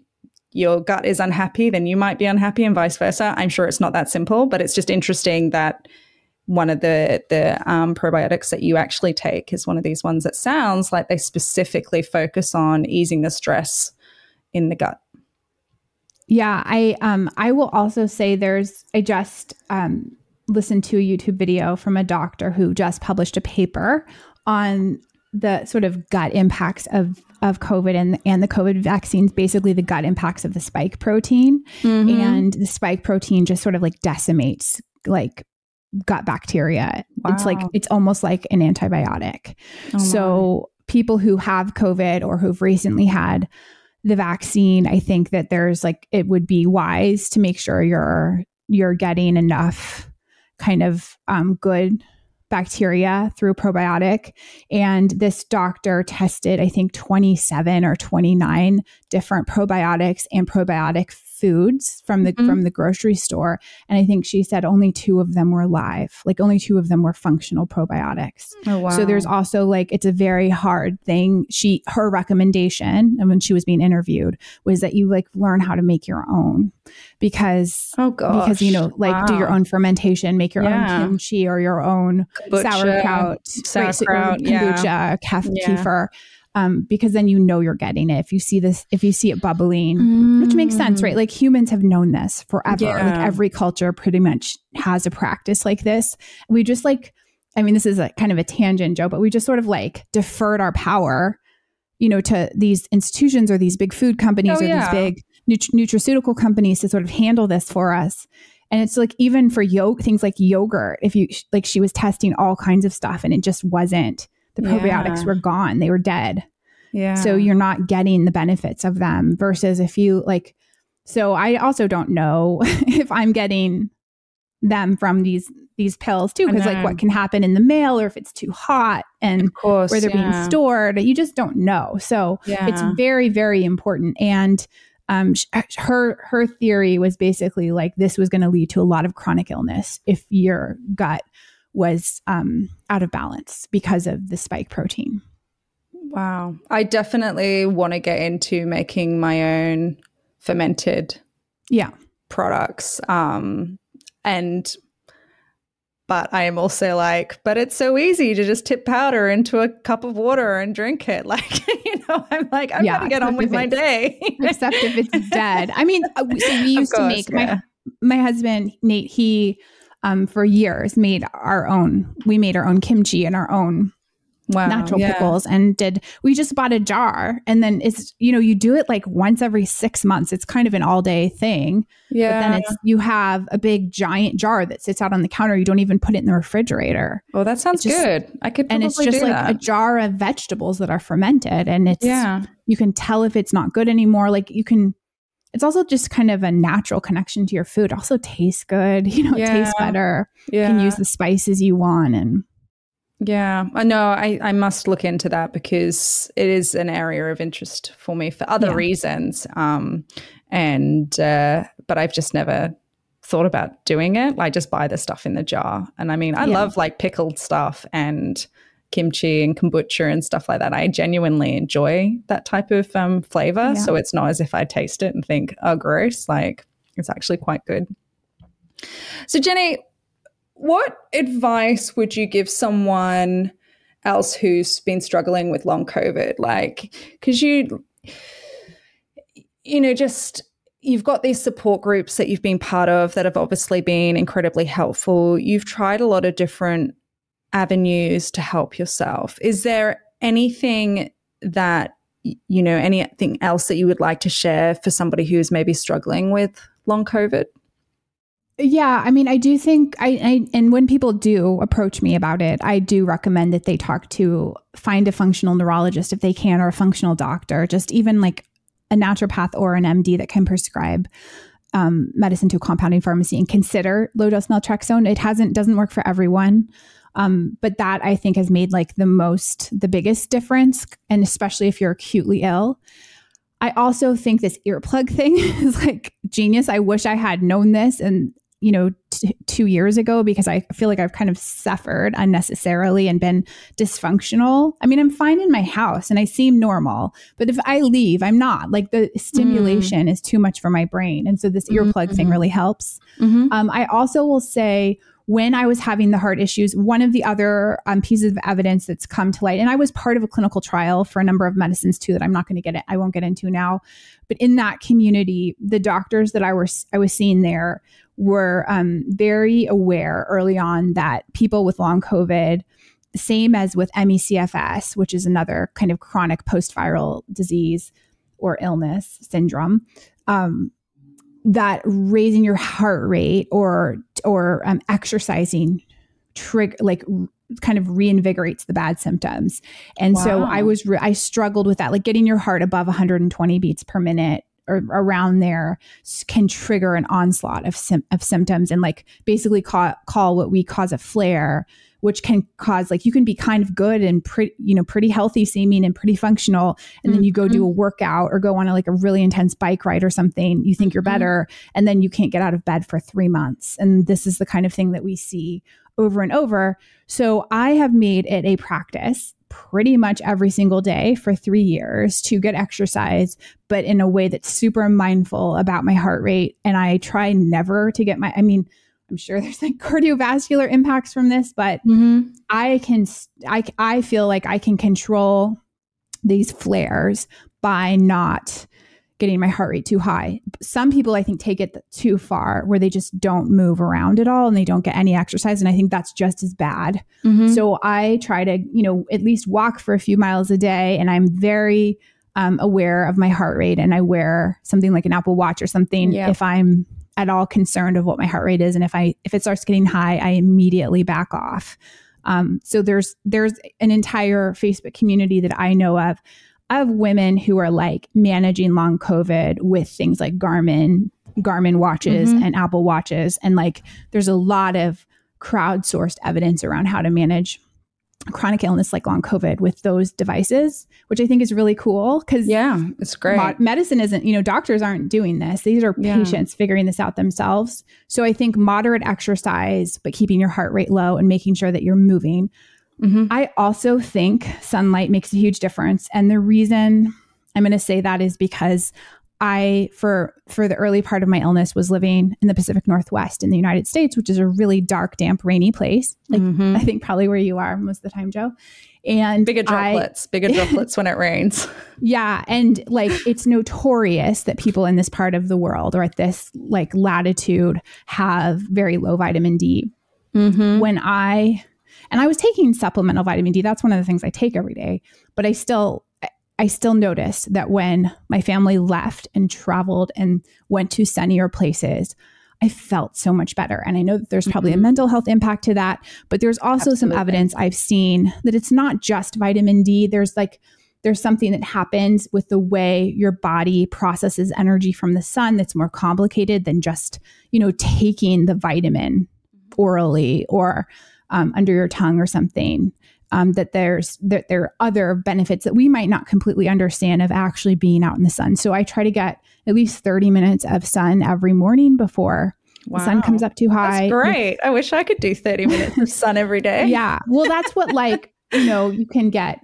your gut is unhappy, then you might be unhappy, and vice versa. I'm sure it's not that simple, but it's just interesting that one of the the um, probiotics that you actually take is one of these ones that sounds like they specifically focus on easing the stress in the gut. Yeah, I um I will also say there's I just um listened to a YouTube video from a doctor who just published a paper on the sort of gut impacts of of COVID and and the COVID vaccines, basically the gut impacts of the spike protein, mm-hmm. and the spike protein just sort of like decimates like gut bacteria. Wow. It's like it's almost like an antibiotic. Oh so people who have COVID or who've recently had the vaccine, I think that there's like it would be wise to make sure you're you're getting enough kind of um, good bacteria through probiotic. And this doctor tested, I think, 27 or 29 different probiotics and probiotic foods from the mm-hmm. from the grocery store and i think she said only two of them were live like only two of them were functional probiotics oh, wow. so there's also like it's a very hard thing she her recommendation and when she was being interviewed was that you like learn how to make your own because oh gosh. because you know like wow. do your own fermentation make your yeah. own kimchi or your own Kombucha, sauerkraut sauerkraut right, kombucha yeah. kef- yeah. kefir um, because then you know you're getting it. If you see this, if you see it bubbling, mm. which makes sense, right? Like humans have known this forever. Yeah. Like every culture pretty much has a practice like this. We just like, I mean, this is a kind of a tangent, Jo, but we just sort of like deferred our power, you know, to these institutions or these big food companies oh, or yeah. these big nut- nutraceutical companies to sort of handle this for us. And it's like even for yogurt, things like yogurt, if you like, she was testing all kinds of stuff and it just wasn't the probiotics yeah. were gone, they were dead. Yeah. So you're not getting the benefits of them versus if you like so I also don't know if I'm getting them from these these pills too because like what can happen in the mail or if it's too hot and course, where they're yeah. being stored you just don't know so yeah. it's very very important and um, her her theory was basically like this was going to lead to a lot of chronic illness if your gut was um, out of balance because of the spike protein. Wow. I definitely want to get into making my own fermented yeah products um and but I am also like, but it's so easy to just tip powder into a cup of water and drink it. Like, you know, I'm like, I'm yeah, gonna get on with my day. except if it's dead. I mean, uh, so we used course, to make yeah. my my husband Nate. He um, for years made our own. We made our own kimchi and our own wow, natural yeah. pickles and did we just bought a jar and then it's you know you do it like once every six months. It's kind of an all day thing yeah but then it's you have a big giant jar that sits out on the counter. You don't even put it in the refrigerator. Oh that sounds just, good. I could and it's just like that. a jar of vegetables that are fermented and it's yeah. you can tell if it's not good anymore. Like you can it's also just kind of a natural connection to your food. Also tastes good, you know, yeah. it tastes better. Yeah. You can use the spices you want and yeah, I know. I, I must look into that because it is an area of interest for me for other yeah. reasons. Um, and uh, but I've just never thought about doing it. I just buy the stuff in the jar, and I mean, I yeah. love like pickled stuff and kimchi and kombucha and stuff like that. I genuinely enjoy that type of um, flavor. Yeah. So it's not as if I taste it and think, oh, gross. Like it's actually quite good. So, Jeni, what advice would you give someone else who's been struggling with long COVID? Like, because you, you know, just you've got these support groups that you've been part of that have obviously been incredibly helpful. You've tried a lot of different avenues to help yourself. Is there anything that, you know, anything else that you would like to share for somebody who's maybe struggling with long COVID? Yeah, I mean, I do think I, I, and when people do approach me about it, I do recommend that they talk to find a functional neurologist if they can, or a functional doctor, just even like a naturopath or an MD that can prescribe um, medicine to a compounding pharmacy and consider low dose naltrexone. It hasn't doesn't work for everyone. Um, but that I think has made like the most, the biggest difference. And especially if you're acutely ill. I also think this earplug thing is like genius. I wish I had known this and, you know, t- two years ago because I feel like I've kind of suffered unnecessarily and been dysfunctional. I mean, I'm fine in my house and I seem normal, but if I leave, I'm not. Like the stimulation mm. is too much for my brain. And so this earplug mm-hmm. thing really helps. Mm-hmm. Um, I also will say, when I was having the heart issues, one of the other um, pieces of evidence that's come to light, and I was part of a clinical trial for a number of medicines too that I'm not going to get it, I won't get into now, but in that community, the doctors that I was I was seeing there were um, very aware early on that people with long COVID, same as with ME/CFS, which is another kind of chronic post-viral disease or illness syndrome, um, that raising your heart rate or or um, exercising trigger like kind of reinvigorates the bad symptoms and wow. so i was re- i struggled with that like getting your heart above 120 beats per minute or around there can trigger an onslaught of, sim- of symptoms and like basically call, call what we cause a flare which can cause like you can be kind of good and pretty you know pretty healthy seeming and pretty functional and mm-hmm. then you go do a mm-hmm. workout or go on a, like a really intense bike ride or something you think you're mm-hmm. better and then you can't get out of bed for 3 months and this is the kind of thing that we see over and over so i have made it a practice pretty much every single day for 3 years to get exercise but in a way that's super mindful about my heart rate and i try never to get my i mean I'm sure there's like cardiovascular impacts from this, but mm-hmm. I can, I, I feel like I can control these flares by not getting my heart rate too high. Some people I think take it too far where they just don't move around at all and they don't get any exercise and I think that's just as bad. Mm-hmm. So I try to, you know, at least walk for a few miles a day and I'm very um, aware of my heart rate and I wear something like an Apple Watch or something yeah. if I'm at all concerned of what my heart rate is. And if i if it starts getting high i immediately back off. Um, so there's there's an entire facebook community that i know of of women who are like managing long covid with things like garmin garmin watches mm-hmm. and apple watches. And like there's a lot of crowdsourced evidence around how to manage chronic illness like long COVID with those devices, which I think is really cool because yeah, it's great. Mo- medicine isn't, you know, doctors aren't doing this. These are yeah. patients figuring this out themselves. So I think moderate exercise, but keeping your heart rate low and making sure that you're moving. Mm-hmm. I also think sunlight makes a huge difference. And the reason I'm going to say that is because I for for the early part of my illness was living in the Pacific Northwest in the United States, which is a really dark, damp, rainy place. Like mm-hmm. I think probably where you are most of the time, Jo. And bigger droplets, I, bigger droplets when it rains. Yeah, and like it's notorious that people in this part of the world or at this like latitude have very low vitamin D. Mm-hmm. When I and I was taking supplemental vitamin D. That's one of the things I take every day, but I still I still noticed that when my family left and traveled and went to sunnier places, I felt so much better. And I know that there's probably mm-hmm. a mental health impact to that, but there's also Absolutely. some evidence I've seen that it's not just vitamin D. There's like, there's something that happens with the way your body processes energy from the sun that's more complicated than just, you know, taking the vitamin mm-hmm. orally or um, under your tongue or something um, that there's that there are other benefits that we might not completely understand of actually being out in the sun. So I try to get at least 30 minutes of sun every morning before wow. the sun comes up too high. That's great. I wish I could do 30 minutes of sun every day. Yeah. Well, that's what like, you know, you can get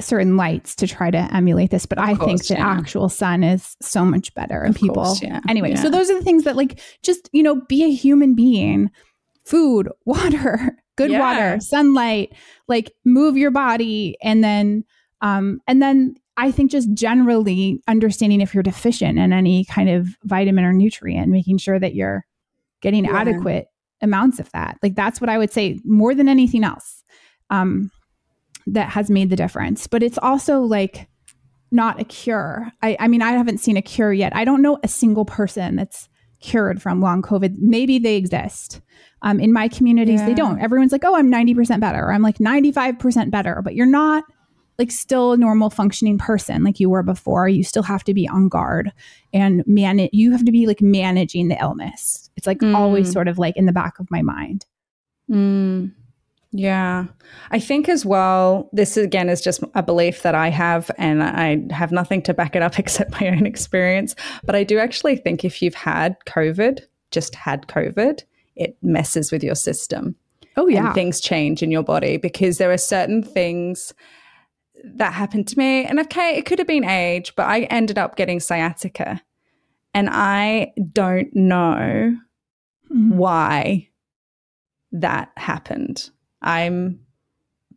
certain lights to try to emulate this, but of I course, think the yeah. actual sun is so much better and people. Course, yeah. Anyway, yeah. so those are the things that like just, you know, be a human being. Food, water, good yeah. water, sunlight, like move your body and then um and then I think just generally understanding if you're deficient in any kind of vitamin or nutrient, making sure that you're getting yeah. adequate amounts of that. Like that's what I would say more than anything else. Um that has made the difference. But it's also like not a cure. I, I mean, I haven't seen a cure yet. I don't know a single person that's cured from long COVID. Maybe they exist. Um, in my communities, yeah. they don't. Everyone's like, oh, I'm 90% better. Or I'm like 95% better, but you're not like still a normal functioning person like you were before. You still have to be on guard and man, you have to be like managing the illness. It's like mm. always sort of like in the back of my mind. Mm. Yeah. I think as well, this again is just a belief that I have, and I have nothing to back it up except my own experience. But I do actually think if you've had COVID, just had COVID, it messes with your system. Oh yeah. And things change in your body because there are certain things that happened to me. And okay, it could have been age, but I ended up getting sciatica. And I don't know Mhm. why that happened. I'm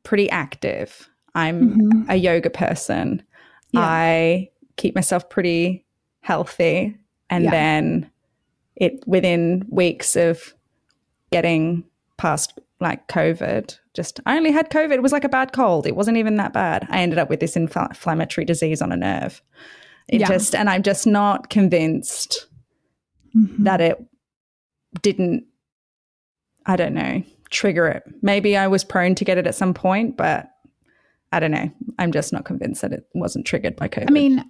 pretty active. I'm Mhm. a yoga person. Yeah. I keep myself pretty healthy. And Yeah. then it within weeks of getting past like COVID, just I only had COVID. It was like a bad cold. It wasn't even that bad. I ended up with this infl- inflammatory disease on a nerve. It Yeah. just, and I'm just not convinced Mhm. that it didn't, I don't know, trigger it. Maybe I was prone to get it at some point, but I don't know. I'm just not convinced that it wasn't triggered by COVID. I mean,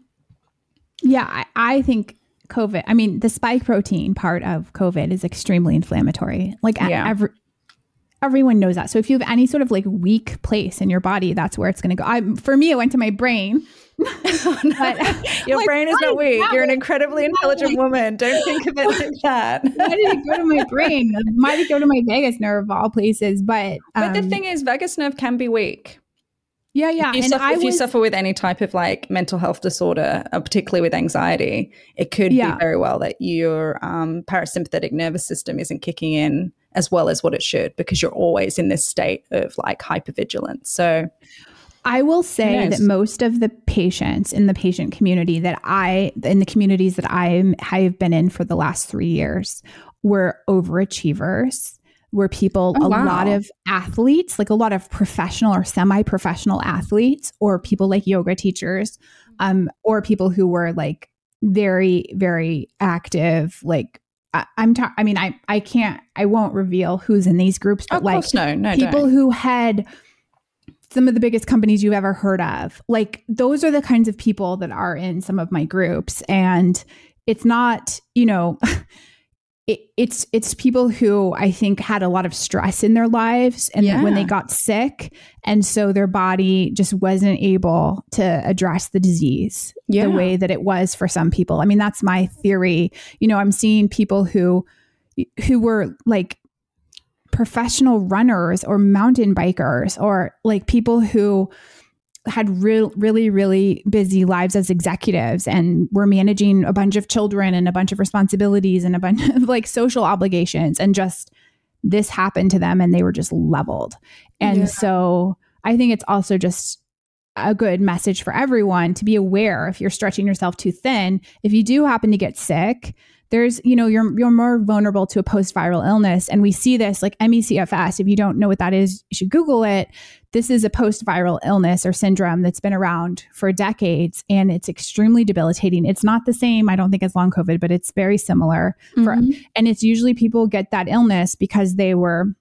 yeah, I, I think COVID, I mean, the spike protein part of COVID is extremely inflammatory. Like Yeah. every, everyone knows that. So if you have any sort of like weak place in your body, that's where it's going to go. I, for me, it went to my brain. But- your like, brain is not weak. why- You're an incredibly intelligent woman. Don't think of it like that. Why did it go to my brain? It might it go to my vagus nerve of all places? But But the um, thing is, vagus nerve can be weak. yeah, yeah. If, you and suffer, if you suffer with any type of like mental health disorder, uh, particularly with anxiety, it could Yeah. be very well that your um, parasympathetic nervous system isn't kicking in as well as what it should because you're always in this state of like hypervigilance. So, I will say knows? that most of the patients in the patient community that I, in the communities that I have been in for the last three years, were overachievers. Were people, Oh, a wow. lot of athletes, like a lot of professional or semi professional athletes, or people like yoga teachers, um, or people who were like very, very active. Like, I, I'm, ta- I mean, I, I can't, I won't reveal who's in these groups, but like, no, no, people don't. who had some of the biggest companies you've ever heard of. Like those are the kinds of people that are in some of my groups and it's not, you know, it, it's it's people who I think had a lot of stress in their lives and when they got sick and so their body just wasn't able to address the disease Yeah. the way that it was for some people. I mean, that's my theory. You know, I'm seeing people who who were like professional runners or mountain bikers or like people who had real really really busy lives as executives and were managing a bunch of children and a bunch of responsibilities and a bunch of like social obligations and just this happened to them and they were just leveled. And Yeah. so I think it's also just a good message for everyone to be aware if you're stretching yourself too thin, if you do happen to get sick, there's, you know, you're you're more vulnerable to a post-viral illness. And we see this like ME/CFS. If you don't know what that is, you should Google it. This is a post-viral illness or syndrome that's been around for decades and it's extremely debilitating. It's not the same, I don't think, as long COVID, but it's very similar. for- Mhm. And it's usually people get that illness because they were,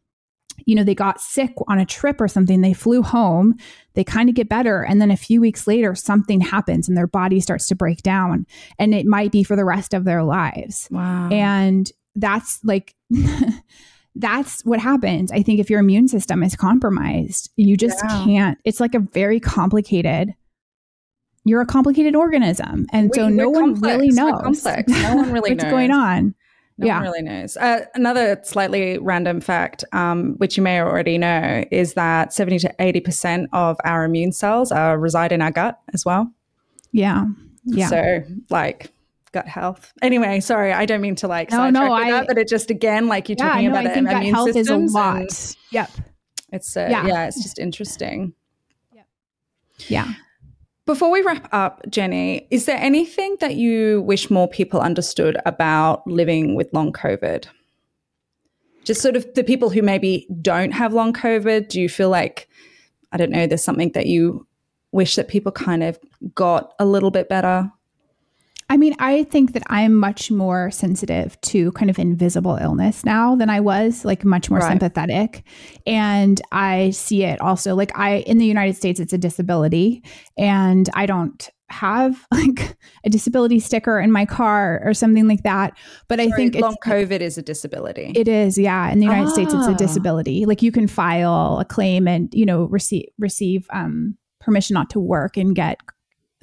you know, they got sick on a trip or something. They flew home, they kind of get better. And then a few weeks later, something happens and their body starts to break down. And it might be for the rest of their lives. Wow. And that's like, that's what happens. I think if your immune system is compromised, you just Yeah. can't. It's like a very complicated. You're a complicated organism, and so no one complex. really We're knows. complex. No one really what's going on. No Yeah. one really knows. Uh, another slightly random fact, um, which you may already know, is that 70 to 80% of our immune cells are reside in our gut as well. Yeah, yeah. So, like, gut health. Anyway, sorry, I don't mean to like No, sidetrack no, with I- that, but it just, again, like you're yeah, talking no, about I think the gut immune health is a lot. and Yep. It's, uh, Yeah. yeah, it's just interesting. Yep. Yeah. Before we wrap up, Jeni, is there anything that you wish more people understood about living with long COVID? Just sort of the people who maybe don't have long COVID, do you feel like, I don't know, there's something that you wish that people kind of got a little bit better? I mean, I think that I'm much more sensitive to kind of invisible illness now than I was, like much more Right. sympathetic. And I see it also like I in the United States it's a disability and I don't have like a disability sticker in my car or something like that, but I think long it's COVID is a disability. it is, yeah. In the United States, it's Ah. a disability. Like you can file a claim and you know receive receive um, permission not to work and get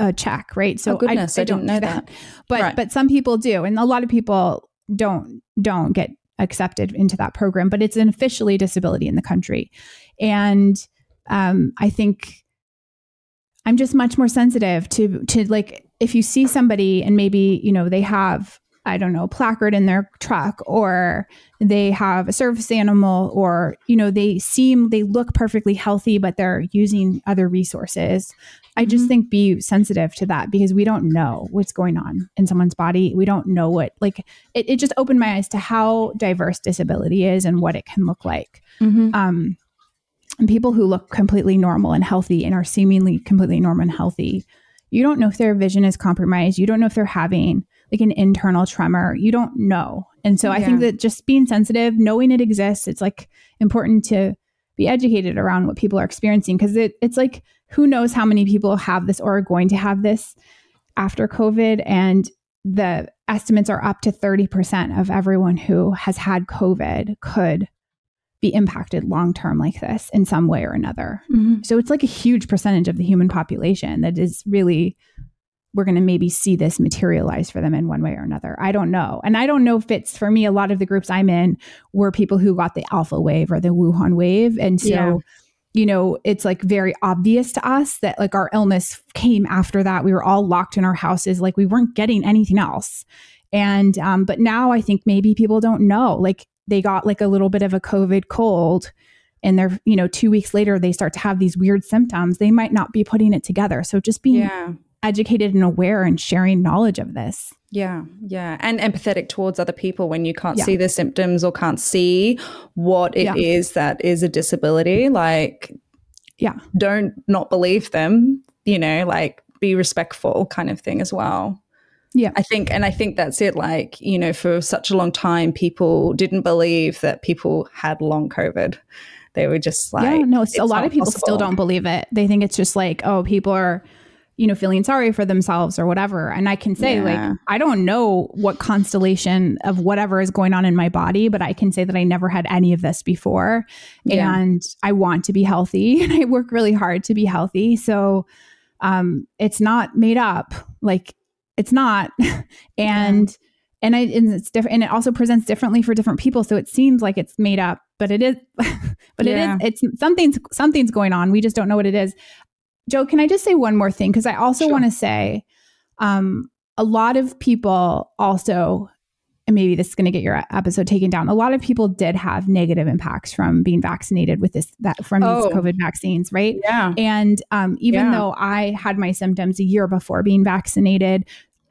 a check, right? So oh goodness, I, don't didn't know do that. but Right. but some people do, and a lot of people don't don't get accepted into that program, but it's an officially disability in the country. And um, I think I'm just much more sensitive to to like if you see somebody and maybe you know they have I don't know, placard in their truck or they have a service animal or, you know, they seem, they look perfectly healthy, but they're using other resources. I just mm-hmm. think be sensitive to that because we don't know what's going on in someone's body. We don't know what, like, it, it just opened my eyes to how diverse disability is and what it can look like. Mm-hmm. Um, and people who look completely normal and healthy and are seemingly completely normal and healthy, you don't know if their vision is compromised. You don't know if they're having like an internal tremor. You don't know. And so yeah. I think that just being sensitive, knowing it exists, it's like important to be educated around what people are experiencing because it, it's like who knows how many people have this or are going to have this after COVID. And the estimates are up to 30% of everyone who has had COVID could be impacted long term like this in some way or another. Mm-hmm. So it's like a huge percentage of the human population that is really we're going to maybe see this materialize for them in one way or another. I don't know. And I don't know if it's for me, a lot of the groups I'm in were people who got the alpha wave or the Wuhan wave. And so, yeah. you know, it's like very obvious to us that like our illness came after that. We were all locked in our houses, like we weren't getting anything else. And, um, but now I think maybe people don't know. Like they got like a little bit of a COVID cold and they're you know two weeks later they start to have these weird symptoms they might not be putting it together so just being yeah educated and aware and sharing knowledge of this. Yeah, yeah. And empathetic towards other people when you can't yeah. see the symptoms or can't see what it yeah. is that is a disability. Like, yeah, don't not believe them, you know, like be respectful kind of thing as well. Yeah. I think, and I think that's it. Like, you know, for such a long time, people didn't believe that people had long COVID. They were just like, yeah, no, a lot of people possible. still don't believe it. They think it's just like, oh, people are you know, feeling sorry for themselves or whatever. And I can say, yeah. like, I don't know what constellation of whatever is going on in my body, but I can say that I never had any of this before. Yeah. And I want to be healthy and I work really hard to be healthy. So um, it's not made up. Like, it's not. and, yeah. and I, and it's different. And it also presents differently for different people. So it seems like it's made up, but it is, but it is, it's something's, something's going on. We just don't know what it is. Jo, can I just say one more thing? Because I also sure. want to say um, a lot of people also, and maybe this is going to get your episode taken down. A lot of people did have negative impacts from being vaccinated with this that from oh. these COVID vaccines, right? Yeah. And um, even yeah. though I had my symptoms a year before being vaccinated,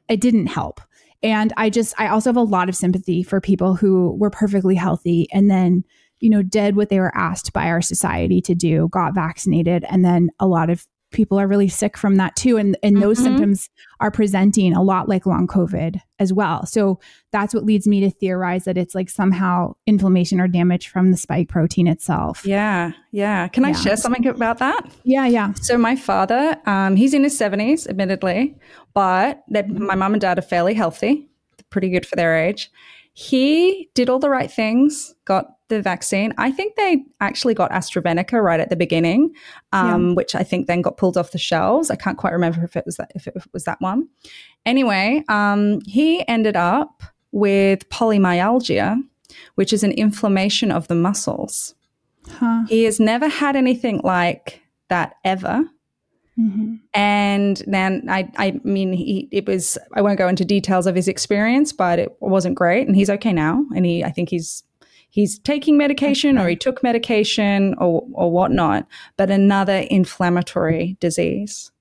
it didn't help. And I just, I also have a lot of sympathy for people who were perfectly healthy and then, you know, did what they were asked by our society to do, got vaccinated, and then a lot of people are really sick from that too. And, and those mm-hmm. symptoms are presenting a lot like long COVID as well. So that's what leads me to theorize that it's like somehow inflammation or damage from the spike protein itself. Yeah. Yeah. Can I share something about that? Yeah. Yeah. So my father, um, he's in his 70s, admittedly, but my mom and dad are fairly healthy, pretty good for their age. He did all the right things, got the vaccine. I think they actually got AstraZeneca right at the beginning, um, yeah. which I think then got pulled off the shelves. I can't quite remember if it was that if it was that one. Anyway, um, he ended up with polymyalgia, which is an inflammation of the muscles. Huh. He has never had anything like that ever. Mm-hmm. And then I, I mean, he, it was, I won't go into details of his experience, but it wasn't great. And he's okay now. And he, I think he's he's taking medication or he took medication or, or whatnot, but another inflammatory disease.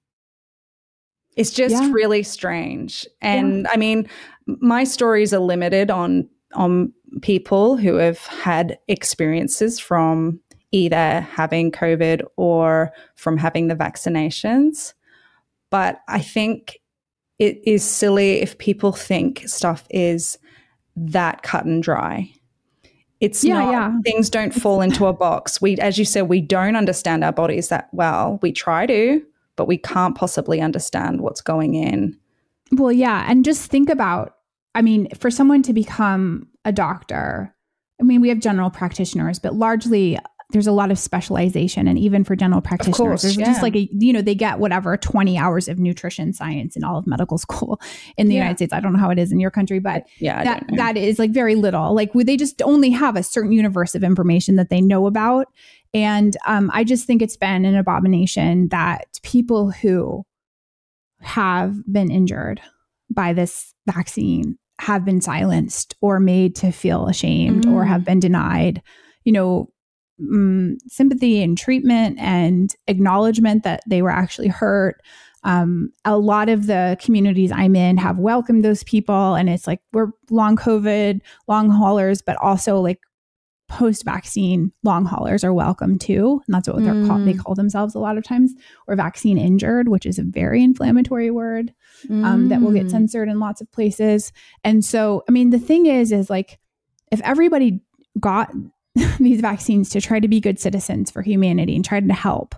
It's just yeah. really strange. And yeah. I mean, my stories are limited on on people who have had experiences from either having COVID or from having the vaccinations. But I think it is silly if people think stuff is that cut and dry. It's yeah, not, yeah. things don't fall into a box. We, as you said, we don't understand our bodies that well. We try to, but we can't possibly understand what's going in. Well, yeah. And just think about, I mean, for someone to become a doctor, I mean, we have general practitioners, but largely there's a lot of specialization and even for general practitioners course, there's yeah. just like a you know they get whatever 20 hours of nutrition science in all of medical school in the Yeah. united states i don't know how it is in your country but Yeah, that that is like very little like would they just only have a certain universe of information that they know about and um, i just think it's been an abomination that people who have been injured by this vaccine have been silenced or made to feel ashamed or Mm. have been denied you know mm, sympathy and treatment and acknowledgement that they were actually hurt um, a lot of the communities I'm in have welcomed those people, and it's like we're long COVID, long haulers, but also like post vaccine long haulers are welcome too. And that's what they're called. They Mm. call themselves a lot of times, or vaccine injured, which is a very inflammatory word um, that will get Mm. censored in lots of places. And so, I mean, the thing is, is like if everybody got these vaccines to try to be good citizens for humanity and tried to help,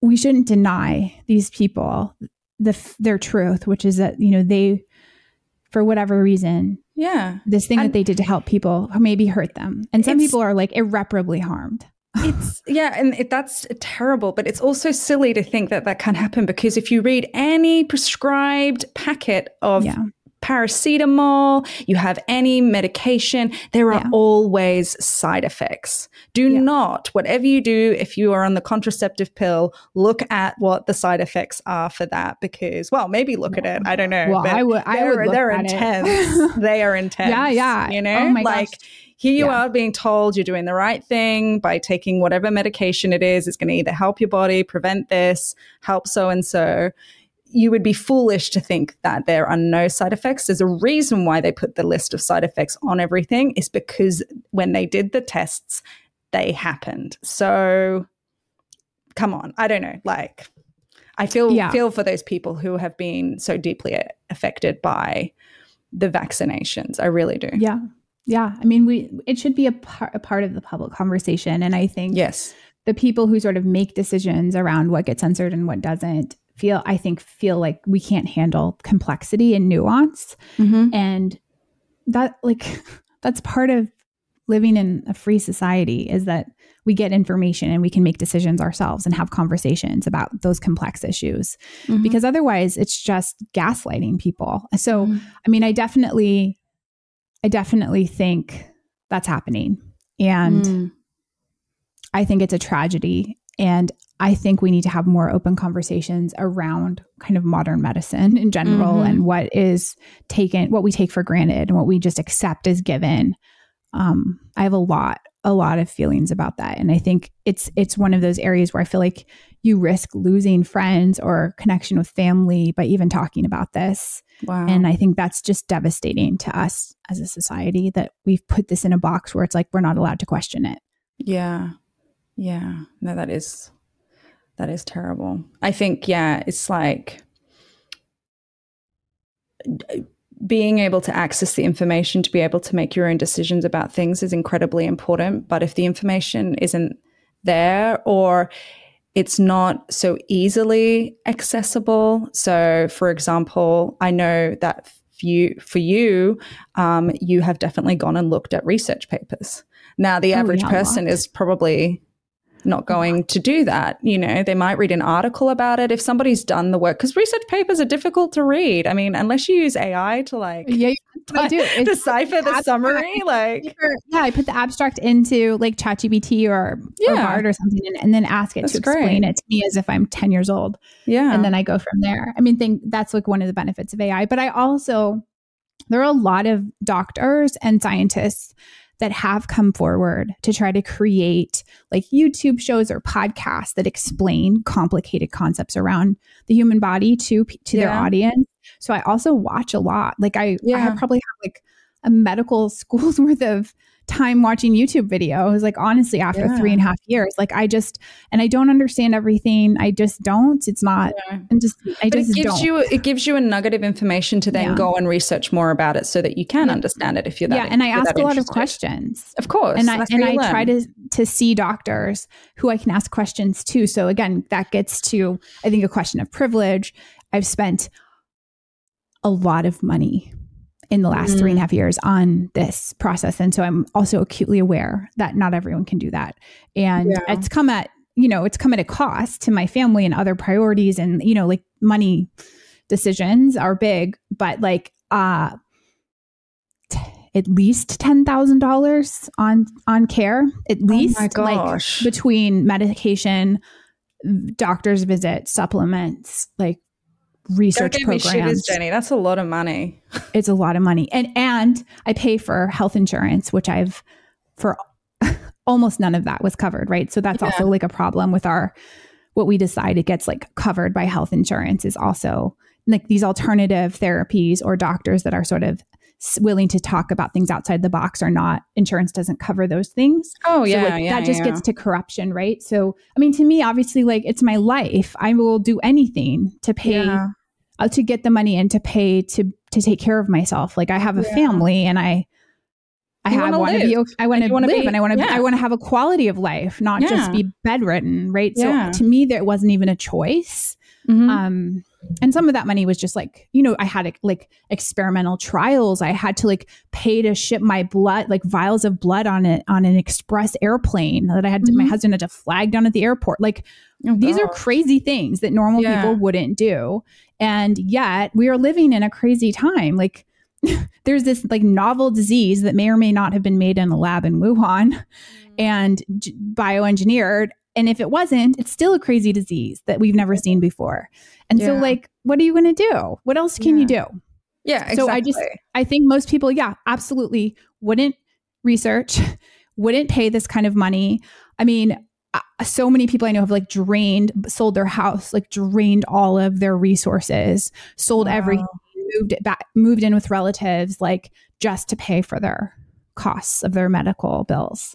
we shouldn't deny these people the their truth, which is that you know they, for whatever reason, Yeah. this thing And- that they did to help people maybe hurt them, and some people are like irreparably harmed. It's yeah, and it, that's terrible. But it's also silly to think that that can happen because if you read any prescribed packet of Yeah. Paracetamol, you have any medication, there are Yeah. always side effects. Do Yeah. not, whatever you do, if you are on the contraceptive pill, look at what the side effects are for that because, well, maybe look at it. I don't know. Well, but I would- I they're, would they're intense. they are intense. Yeah, yeah. You know, Oh like gosh. here you Yeah. are being told you're doing the right thing by taking whatever medication it is. It's going to either help your body, prevent this, help so and so. You would be foolish to think that there are no side effects. There's a reason why they put the list of side effects on everything, is because when they did the tests, they happened. So come on. I don't know. Like, I feel Yeah. feel for those people who have been so deeply affected by the vaccinations. I really do. Yeah. Yeah. I mean, we it should be a, par- a part of the public conversation. And I think Yes. the people who sort of make decisions around what gets censored and what doesn't feel, I think, feel like we can't handle complexity and nuance. Mm-hmm. And that, like, that's part of living in a free society is that we get information and we can make decisions ourselves and have conversations about those complex issues Mm-hmm. because otherwise it's just gaslighting people. So, Mhm. I mean, I definitely, I definitely think that's happening. And Mm. I think it's a tragedy. And I think we need to have more open conversations around kind of modern medicine in general Mhm. and what is taken, what we take for granted and what we just accept as given. Um, I have a lot, a lot of feelings about that. And I think it's it's one of those areas where I feel like you risk losing friends or connection with family by even talking about this. Wow. And I think that's just devastating to us as a society that we've put this in a box where it's like we're not allowed to question it. Yeah. Yeah. No, that is that is terrible. I think, yeah, it's like being able to access the information to be able to make your own decisions about things is incredibly important. But if the information isn't there or it's not so easily accessible. So, for example, I know that for you, for you, um, you have definitely gone and looked at research papers. Now, the Oh, average yeah, person is probably not going to do that. You know, they might read an article about it if somebody's done the work because research papers are difficult to read. I mean, unless you use AI to like Yeah, I do. Decipher the abstract. summary, like yeah, I put the abstract into like ChatGPT or, or Yeah. Bard or something, and, and then ask it That's to explain great. it to me as if I'm 10 years old, yeah, and then I go from there. I mean, think that's like one of the benefits of AI. But I also there are a lot of doctors and scientists that have come forward to try to create like YouTube shows or podcasts that explain complicated concepts around the human body to to their audience. So I also watch a lot. Like I, I Yeah. have probably have like a medical school's worth of time watching YouTube videos. Like honestly, after Yeah. three and a half years, like I just and I don't understand everything. I just don't. It's not. Yeah. I'm just. I but just it gives don't. you it gives you a nugget of information to then Yeah. go and research more about it so that you can understand it if you're that yeah, and I ask a lot of questions. Of course, and I and I you try to to see doctors who I can ask questions to. So again, that gets to I think a question of privilege. I've spent a lot of money in the last three and a half years on this process. And so I'm also acutely aware that not everyone can do that. And Yeah. it's come at, you know, it's come at a cost to my family and other priorities and, you know, like money decisions are big, but like uh t- at least ten thousand dollars on on care. At least Oh like gosh. between medication, doctor's visit supplements, like research me programs shivers, Jeni. That's a lot of money. it's a lot of money and and i pay for health insurance which i've for almost none of that was covered right so that's also like a problem with our what we decide it gets like covered by health insurance is also like these alternative therapies or doctors that are sort of willing to talk about things outside the box or not insurance doesn't cover those things Oh so yeah, like, yeah. that just yeah. gets to corruption right so i mean to me obviously like it's my life i will do anything to pay Yeah. Uh, to get the money and to pay to to take care of myself. Like I have a Yeah. family and I I have wanna be okay- I want to live be- and I want to yeah. I want to have a quality of life, not Yeah. just be bedridden, right? So to me there wasn't even a choice. Mhm. Um and some of that money was just like, you know, I had like experimental trials. I had to like pay to ship my blood, like vials of blood on it on an express airplane that I had to, my mm-hmm. husband had to flag down at the airport. Like Oh, these are crazy things that normal Yeah. people wouldn't do. And yet we are living in a crazy time. Like there's this like novel disease that may or may not have been made in a lab in Wuhan mm-hmm. and bioengineered. And if it wasn't, it's still a crazy disease that we've never seen before. And so like, what are you going to do? What else can you do? yeah. Exactly. so I just- I think most people, yeah, absolutely wouldn't research, wouldn't pay this kind of money. I mean, uh, so many people I know have like drained, sold their house, like drained all of their resources, sold Wow. everything, moved it back, moved in with relatives, like just to pay for their costs of their medical bills.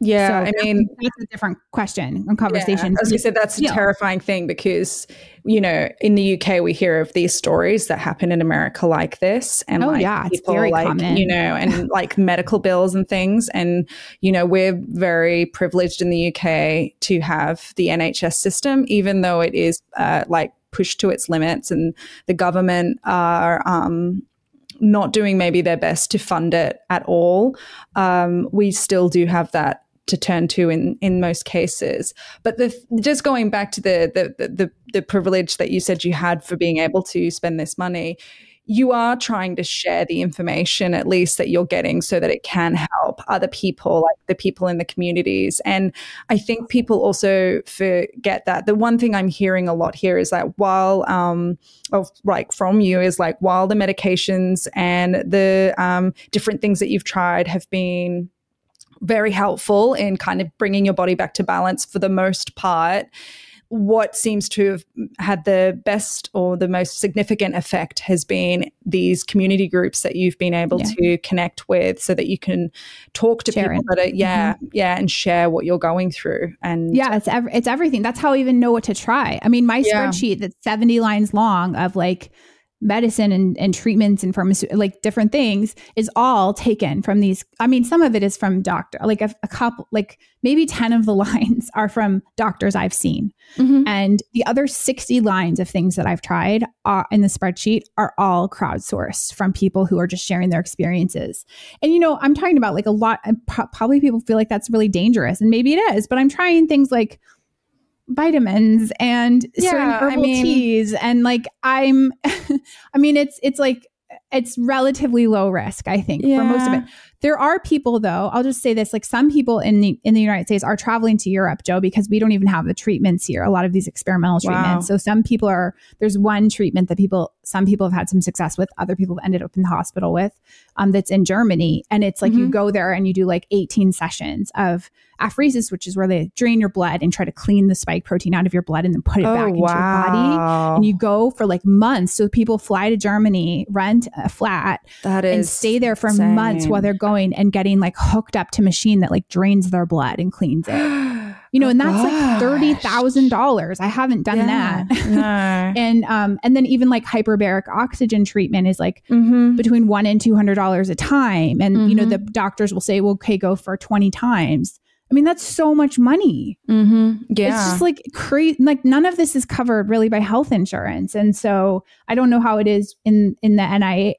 Yeah. So I mean, that's a different question and conversation. I was gonna say that's a Yeah. terrifying thing because you know in the UK we hear of these stories that happen in America like this, and Oh, like yeah, it's people very like common. you know, and like medical bills and things, and you know we're very privileged in the UK to have the NHS system, even though it is uh, like pushed to its limits, and the government are. Um, not doing maybe their best to fund it at all. Um, we still do have that to turn to in in most cases. But the just going back to the the the the, privilege that you said you had for being able to spend this money. You are trying to share the information, at least that you're getting, so that it can help other people, like the people in the communities. And I think people also forget that. The one thing I'm hearing a lot here is that while, um, of like from you, is like while the medications and the um, different things that you've tried have been very helpful in kind of bringing your body back to balance for the most part. What seems to have had the best or the most significant effect has been these community groups that you've been able Yeah. to connect with so that you can talk to people it. that are, yeah, mm-hmm. yeah, and share what you're going through. And Yeah, it's ev- it's everything. That's how I even know what to try. I mean, my Yeah. spreadsheet that's 70 lines long of like medicine and, and treatments and pharmaceutical like different things is all taken from these i mean some of it is from doctor like a, a couple like maybe 10 of the lines are from doctors i've seen Mhm. and the other 60 lines of things that i've tried are, in the spreadsheet are all crowdsourced from people who are just sharing their experiences and you know i'm talking about like a lot probably people feel like that's really dangerous and maybe it is but i'm trying things like vitamins and Yeah, certain I herbal mean- teas. And like i'm i mean it's it's like it's relatively low risk i think for most of it. There are people though i'll just say this like some people in the in the united states are traveling to europe jo because we don't even have the treatments here a lot of these experimental Wow. treatments so some people are there's one treatment that people some people have had some success with other people have ended up in the hospital with um, that's in germany and it's like you Mhm. go there and you do like 18 sessions of apheresis which is where they drain your blood and try to clean the spike protein out of your blood and then put it oh, back into your body and you go for like months. So people fly to Germany, rent a flat, that is and stay there for insane. months while they're going and getting like hooked up to machine that like drains their blood and cleans it. You know, and that's like thirty thousand dollars. I haven't done that. no. and um, and then even like hyperbaric oxygen treatment is like mm-hmm. between one and two hundred dollars a time. And you know, the doctors will say, well, okay, go for twenty times. I mean, that's so much money. Mm-hmm. Yeah. It's just like crazy. Like none of this is covered really by health insurance, and so I don't know how it is in in the NIH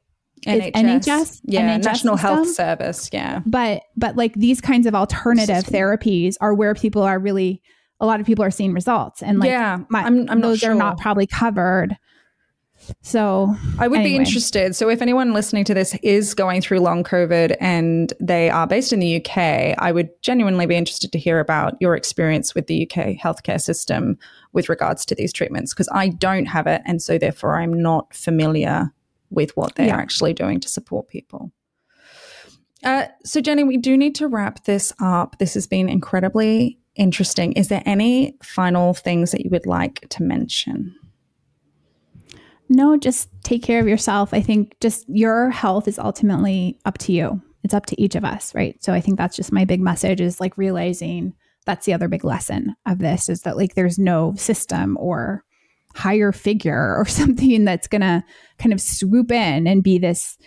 NHS, NHS yeah, NHS National system. Health Service, yeah. But but like these kinds of alternative therapies are where people are really a lot of people are seeing results, and like yeah, my, I'm, I'm those sure. are not probably covered. So I would anyway. be interested. So if anyone listening to this is going through long COVID and they are based in the UK, I would genuinely be interested to hear about your experience with the UK healthcare system with regards to these treatments because I don't have it, and so therefore I'm not familiar with what they're yeah. actually doing to support people. Uh, so, Jeni, we do need to wrap this up. This has been incredibly interesting. Is there any final things that you would like to mention? No, just take care of yourself. I think just your health is ultimately up to you. It's up to each of us, right? So I think that's just my big message is like realizing that's the other big lesson of this is that like there's no system or higher figure or something that's going to kind of swoop in and be this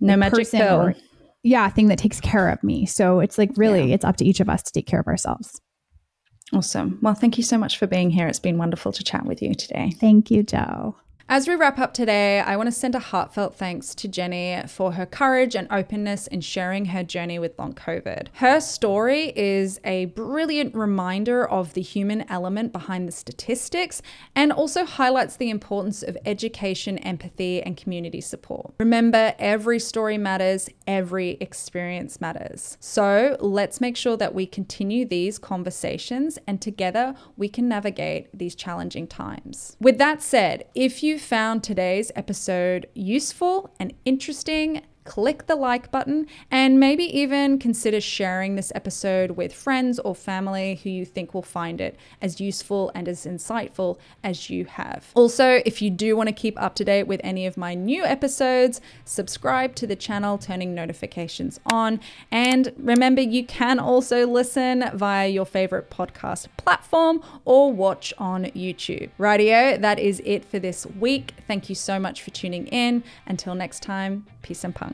no magic pill. Or, yeah, thing that takes care of me. So it's like really, yeah. it's up to each of us to take care of ourselves. Awesome. Well, thank you so much for being here. It's been wonderful to chat with you today. Thank you, Jo. As we wrap up today, I want to send a heartfelt thanks to Jeni for her courage and openness in sharing her journey with long COVID. Her story is a brilliant reminder of the human element behind the statistics and also highlights the importance of education, empathy, and community support. Remember, every story matters, every experience matters. So let's make sure that we continue these conversations and together we can navigate these challenging times. With that said, if you found today's episode useful and interesting click the like button, and maybe even consider sharing this episode with friends or family who you think will find it as useful and as insightful as you have. Also, if you do want to keep up to date with any of my new episodes, subscribe to the channel, turning notifications on. And remember, you can also listen via your favorite podcast platform or watch on YouTube. Radio, that is it for this week. Thank you so much for tuning in. Until next time, peace and punk.